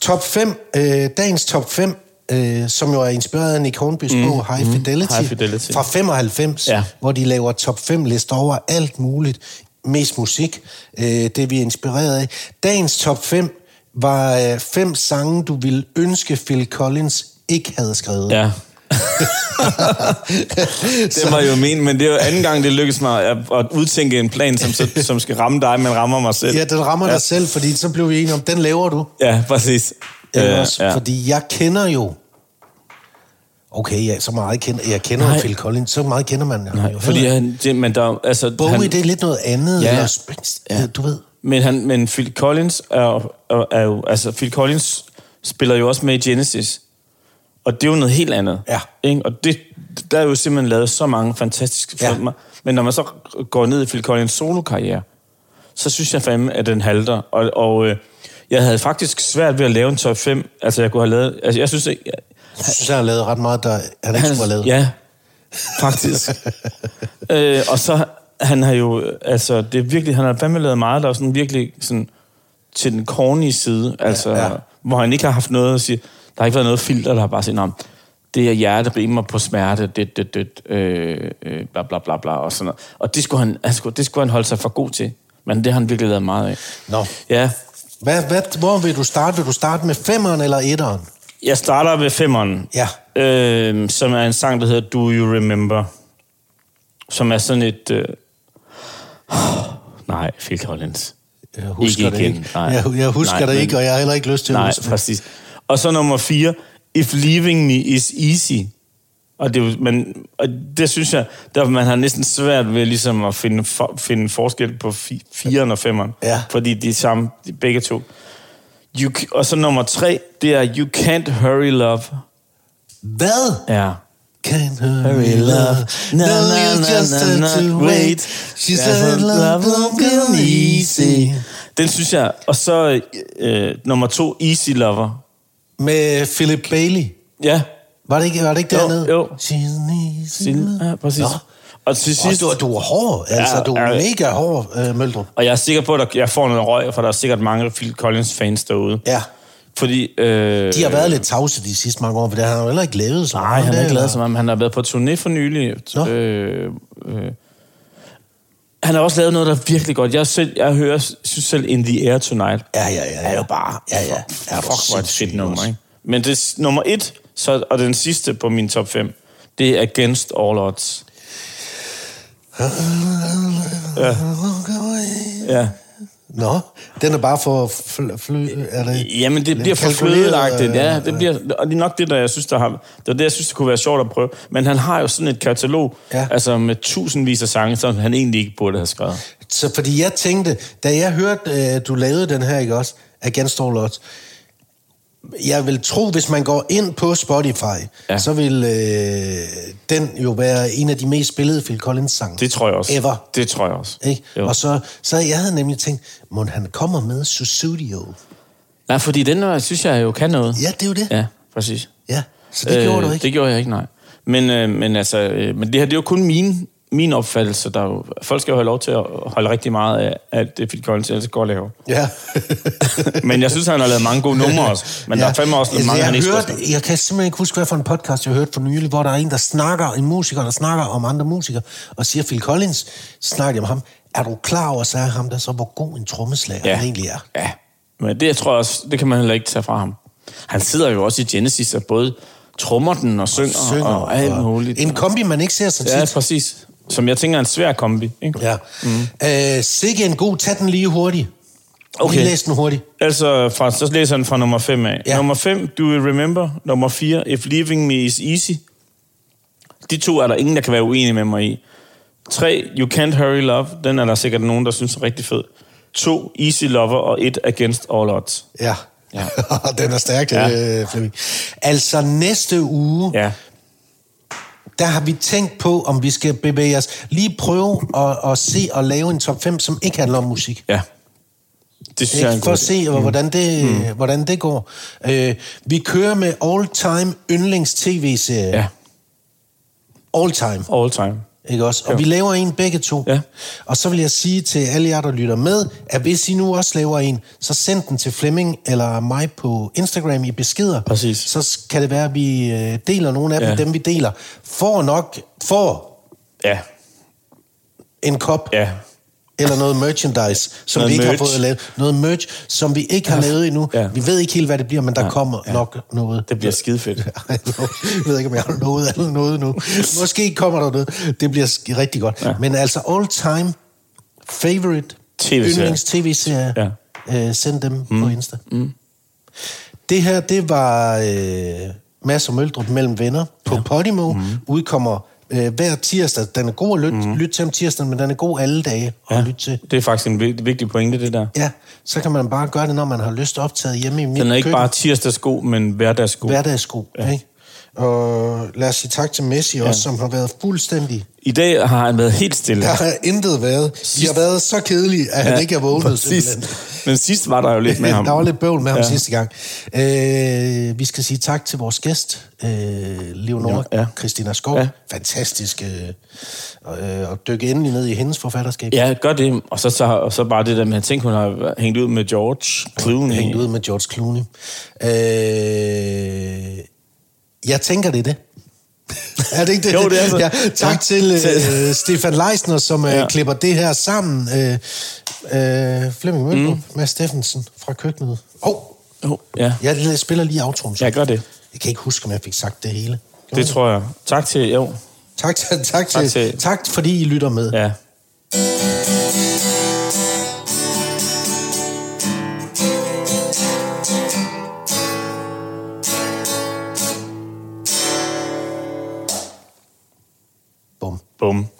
Speaker 1: top 5, øh, dagens top 5, øh, som jo er inspireret af Nick Hornbys mm. bog High, Fidelity,
Speaker 2: High Fidelity.
Speaker 1: fra 95,
Speaker 2: Ja.
Speaker 1: hvor de laver top 5 lister over alt muligt, mest musik, øh, det vi er inspireret af. Dagens top 5 var øh, fem sange, du ville ønske Phil Collins ikke havde skrevet.
Speaker 2: Ja. det var jo min, men det er jo anden gang, det lykkedes mig at, at udtænke en plan, som, så, som skal ramme dig, men rammer mig selv.
Speaker 1: Ja, den rammer
Speaker 2: ja.
Speaker 1: dig selv, fordi så blev vi enige om, den laver du.
Speaker 2: Ja, præcis.
Speaker 1: Ja,
Speaker 2: Øh,
Speaker 1: også, fordi jeg kender jo... Okay, ja, så meget kender jeg kender
Speaker 2: Nej.
Speaker 1: Phil Collins, så meget kender man ham
Speaker 2: Nej,
Speaker 1: jo.
Speaker 2: fordi han, det, men der, altså.
Speaker 1: Bowie,
Speaker 2: han,
Speaker 1: det er lidt noget andet,
Speaker 2: Ja.
Speaker 1: eller Springsteen, ja. du ved.
Speaker 2: Men, han, men Phil Collins er, er, er jo... Altså, Phil Collins spiller jo også med i Genesis. Og det er jo noget helt andet.
Speaker 1: Ja.
Speaker 2: Ikke? Og det, der er jo simpelthen lavet så mange fantastiske
Speaker 1: Ja.
Speaker 2: filmer. Men når man så går ned i Phil Collins solo-karriere, så synes jeg fandme, at den halter. Og, og øh, jeg havde faktisk svært ved at lave en top 5. Altså, jeg kunne have lavet... Altså, jeg synes, ikke...
Speaker 1: Jeg synes, han har lavet ret meget, der han ikke skulle have lavet.
Speaker 2: Ja, faktisk. øh, og så, han har jo, altså, det er virkelig, han har fandme lavet meget, der er sådan virkelig sådan, til den corny side, altså,
Speaker 1: Ja,
Speaker 2: ja, hvor han ikke har haft noget at sige, der har ikke været noget filter, der har bare sagt, "Nå, det er hjerteproblemer på smerte, det, det, det, øh, øh, bla, bla, bla, bla, og sådan noget. Og det skulle, han, skulle, det skulle han holde sig for god til. Men det har han virkelig lavet meget af.
Speaker 1: Nå.
Speaker 2: Ja,
Speaker 1: Hvad, hvad, hvor vil du starte? Vil du starte med femmeren eller etteren?
Speaker 2: jeg starter ved femmeren.
Speaker 1: Ja.
Speaker 2: øh, som er en sang, der hedder Do You Remember, som er sådan et... Øh... Nej, Phil Collins.
Speaker 1: Jeg husker
Speaker 2: Ikke
Speaker 1: det
Speaker 2: igen,
Speaker 1: ikke.
Speaker 2: nej.
Speaker 1: Jeg, jeg husker
Speaker 2: Nej,
Speaker 1: det
Speaker 2: men-
Speaker 1: ikke, og jeg har heller ikke lyst til at
Speaker 2: Nej,
Speaker 1: huske det.
Speaker 2: præcis. Og så nummer fire, If Leaving Me Is Easy. Og det, men, og det synes jeg, der man har næsten svært ved ligesom at finde, for, finde forskel på fi, 4'eren og 5'eren.
Speaker 1: Ja.
Speaker 2: Fordi de er samme, de, begge to. You, og så nummer tre, det er You Can't Hurry Love.
Speaker 1: Hvad?
Speaker 2: Ja.
Speaker 1: Can't hurry love. No,
Speaker 2: na
Speaker 1: you just have to wait. She said love won't come easy.
Speaker 2: Den synes jeg. Og så øh, nummer to, Easy Lover.
Speaker 1: Med Philip Bailey.
Speaker 2: Ja.
Speaker 1: Var det ikke, var det ikke
Speaker 2: Jo,
Speaker 1: dernede?
Speaker 2: jo.
Speaker 1: She's an easy
Speaker 2: ja, præcis.
Speaker 1: Nå.
Speaker 2: Og til
Speaker 1: Og
Speaker 2: sidst,
Speaker 1: du, du er hård, altså.
Speaker 2: Ja,
Speaker 1: Du er
Speaker 2: ja.
Speaker 1: mega hård, øh, Møldrup.
Speaker 2: og jeg er sikker på, at jeg får noget røg, for der er sikkert mange Phil Collins-fans derude.
Speaker 1: Ja.
Speaker 2: Fordi... Øh,
Speaker 1: De har været lidt tavse de sidste mange år, for det har han jo heller ikke lavet så
Speaker 2: Nej,
Speaker 1: meget,
Speaker 2: han har ikke lavet så meget. Han har været på turné for nylig.
Speaker 1: Nå.
Speaker 2: Øh, øh. Han har også lavet noget, der er virkelig godt. Jeg, selv, jeg hører, synes selv In the Air Tonight.
Speaker 1: Ja, ja, ja. ja.
Speaker 2: er jo bare...
Speaker 1: Ja, ja. Er
Speaker 2: Fuck, hvor
Speaker 1: sindssyg
Speaker 2: fedt nummer, ikke? Men det er nummer et, så, og den sidste på min top 5, det er Against All Odds. Ja. ja.
Speaker 1: Nå, den er bare for fl- fly... Er det,
Speaker 2: Jamen, det bliver for flødeagtigt. Ja, det, bliver, og det er nok det, der jeg synes, der har, det er det, jeg synes, det kunne være sjovt at prøve. Men han har jo sådan et katalog,
Speaker 1: Ja.
Speaker 2: altså med tusindvis af sange, som han egentlig ikke burde have skrevet.
Speaker 1: Så fordi jeg tænkte, da jeg hørte, øh, du lavede den her, ikke også? Against All Odds. Jeg vil tro, hvis man går ind på Spotify, ja. Så vil øh, den jo være en af de mest spillede Phil Collins sange.
Speaker 2: Det tror jeg også.
Speaker 1: Ever.
Speaker 2: Det tror jeg også.
Speaker 1: Ikke?
Speaker 2: Jo.
Speaker 1: Og så, så jeg havde nemlig tænkt, må han kommer med Susudio?
Speaker 2: Nej, fordi den øh, synes jeg jo kan noget.
Speaker 1: Ja, det er jo det.
Speaker 2: Ja, præcis.
Speaker 1: Ja, så det øh, gjorde du ikke.
Speaker 2: Det gjorde jeg ikke, nej. Men, øh, men, altså, øh, men det her, det er jo kun min, min opfattelse. Der er jo, folk skal jo have lov til at holde rigtig meget af alt det, Phil Collins ellers går laver.
Speaker 1: Ja.
Speaker 2: Men jeg synes, han har lavet mange gode numre også. Men ja. der er fandme også
Speaker 1: altså,
Speaker 2: mange,
Speaker 1: jeg,
Speaker 2: han ikke
Speaker 1: hørte, jeg kan simpelthen ikke huske, hvad for en podcast, jeg hørte for nylig, hvor der er en, der snakker, en musiker, der snakker om andre musikere, og siger Phil Collins, snakker med ham, er du klar over, sagde ham der så, hvor god en trommeslager ja. han egentlig er?
Speaker 2: Ja, men det jeg tror jeg også, det kan man heller ikke tage fra ham. Han sidder jo også i Genesis og både trommer den og synger, og,
Speaker 1: Synger
Speaker 2: og alt muligt.
Speaker 1: En kombi, man ikke ser så tit.
Speaker 2: Ja, præcis. Som jeg tænker er en svær kombi. Ikke?
Speaker 1: Ja. Mm. Øh, sikke en god, tag den lige hurtigt.
Speaker 2: Okay.
Speaker 1: Lige læs den hurtigt.
Speaker 2: Altså, fra, så læser han fra nummer 5 af.
Speaker 1: Ja.
Speaker 2: Nummer 5, Do You Remember? Nummer 4, If Leaving Me Is Easy. De to er der ingen, der kan være uenige med mig i. 3, You Can't Hurry Love. Den er der sikkert nogen, der synes er rigtig fed. 2, Easy Lover. Og 1, Against All Odds.
Speaker 1: Ja.
Speaker 2: Ja.
Speaker 1: den er stærk,
Speaker 2: ja.
Speaker 1: øh, Flemming. Altså næste uge,
Speaker 2: Ja.
Speaker 1: Der har vi tænkt på, om vi skal bevæge os. Lige prøve at, at se og lave en top 5, som ikke handler om musik.
Speaker 2: Ja. Det synes jeg er
Speaker 1: Ikke? For at se, mm. hvordan, det, mm. hvordan det går. Øh, vi kører med all-time yndlings tv-serie.
Speaker 2: Ja,
Speaker 1: All time. Ikke også? Og
Speaker 2: Jo.
Speaker 1: vi laver en begge to.
Speaker 2: Ja.
Speaker 1: Og så vil jeg sige til alle jer, der lytter med, at hvis I nu også laver en, så send den til Flemming eller mig på Instagram i beskeder.
Speaker 2: Præcis.
Speaker 1: Så kan det være, at vi øh, deler nogle af dem,
Speaker 2: Ja.
Speaker 1: dem vi deler. Får nok, får
Speaker 2: Ja,
Speaker 1: en kop
Speaker 2: ja.
Speaker 1: Eller noget merchandise, som
Speaker 2: Noget
Speaker 1: vi ikke
Speaker 2: merch.
Speaker 1: har fået lavet. Noget merch, som vi ikke har lavet endnu.
Speaker 2: Ja.
Speaker 1: Vi ved ikke helt, hvad det bliver, men der
Speaker 2: Ja.
Speaker 1: kommer
Speaker 2: Ja.
Speaker 1: nok noget.
Speaker 2: Det bliver skide fedt.
Speaker 1: jeg ved ikke, om jeg har lovet eller noget nu. Måske kommer der noget. Det bliver rigtig godt. Ja.
Speaker 2: Ja.
Speaker 1: Men altså all time favorite
Speaker 2: TV-serie.
Speaker 1: yndlings tv-serie.
Speaker 2: Ja.
Speaker 1: Øh, send dem mm. på Insta. Mm. Det her, det var øh, Mads og Møldrup mellem venner på ja. Podimo. Mm. Udkommer øh, hver tirsdag. Den er god at lytte, mm. lytte til om tirsdagen, men den er god alle dage at
Speaker 2: Ja.
Speaker 1: lytte til.
Speaker 2: Det er faktisk en vigtig, pointe, det der.
Speaker 1: Ja, så kan man bare gøre det, når man har lyst optaget hjemme i mit
Speaker 2: Den er ikke
Speaker 1: køkken.
Speaker 2: bare tirsdagsgod, men hverdagsgod.
Speaker 1: Hverdagssko, ja. ikke? Og lad os sige tak til Messi ja. også, som har været fuldstændig...
Speaker 2: I dag har han været helt stille.
Speaker 1: Der har intet været. De har været så kedelige, at ja, han ikke er vågnet.
Speaker 2: Men sidst var der jo lidt med ham.
Speaker 1: Der var lidt bøvl med ham
Speaker 2: Ja.
Speaker 1: sidste gang. Øh, vi skal sige tak til vores gæst, øh, Leonora
Speaker 2: Ja.
Speaker 1: Christina Skov. Ja. Fantastisk øh, øh, at dykke endelig ned i hendes forfatterskab.
Speaker 2: Ja, gør det. Og så, så, og så bare det der med, at tænke, hun har hængt ud med George Clooney.
Speaker 1: Hængt ud med George Clooney. Øh, jeg tænker, det er det. er det ikke det?
Speaker 2: Jo, det er så.
Speaker 1: Ja, tak
Speaker 2: Ja.
Speaker 1: til øh, Stefan Leisner, som øh,
Speaker 2: Ja.
Speaker 1: ja. klipper det her sammen. Øh, øh, Flemming Mølgaard, mm. Mads Steffensen fra køkkenet. Åh, oh,
Speaker 2: Oh, ja.
Speaker 1: jeg spiller lige outroen. så.
Speaker 2: ja, gør det.
Speaker 1: Jeg kan ikke huske, om jeg fik sagt det hele. Gjorde
Speaker 2: Det
Speaker 1: jeg?
Speaker 2: tror jeg. Tak til, jo.
Speaker 1: Tak, til, tak,
Speaker 2: Tak
Speaker 1: til,
Speaker 2: til-
Speaker 1: tak fordi I lytter med.
Speaker 2: Ja.
Speaker 1: Bum.
Speaker 2: Bum.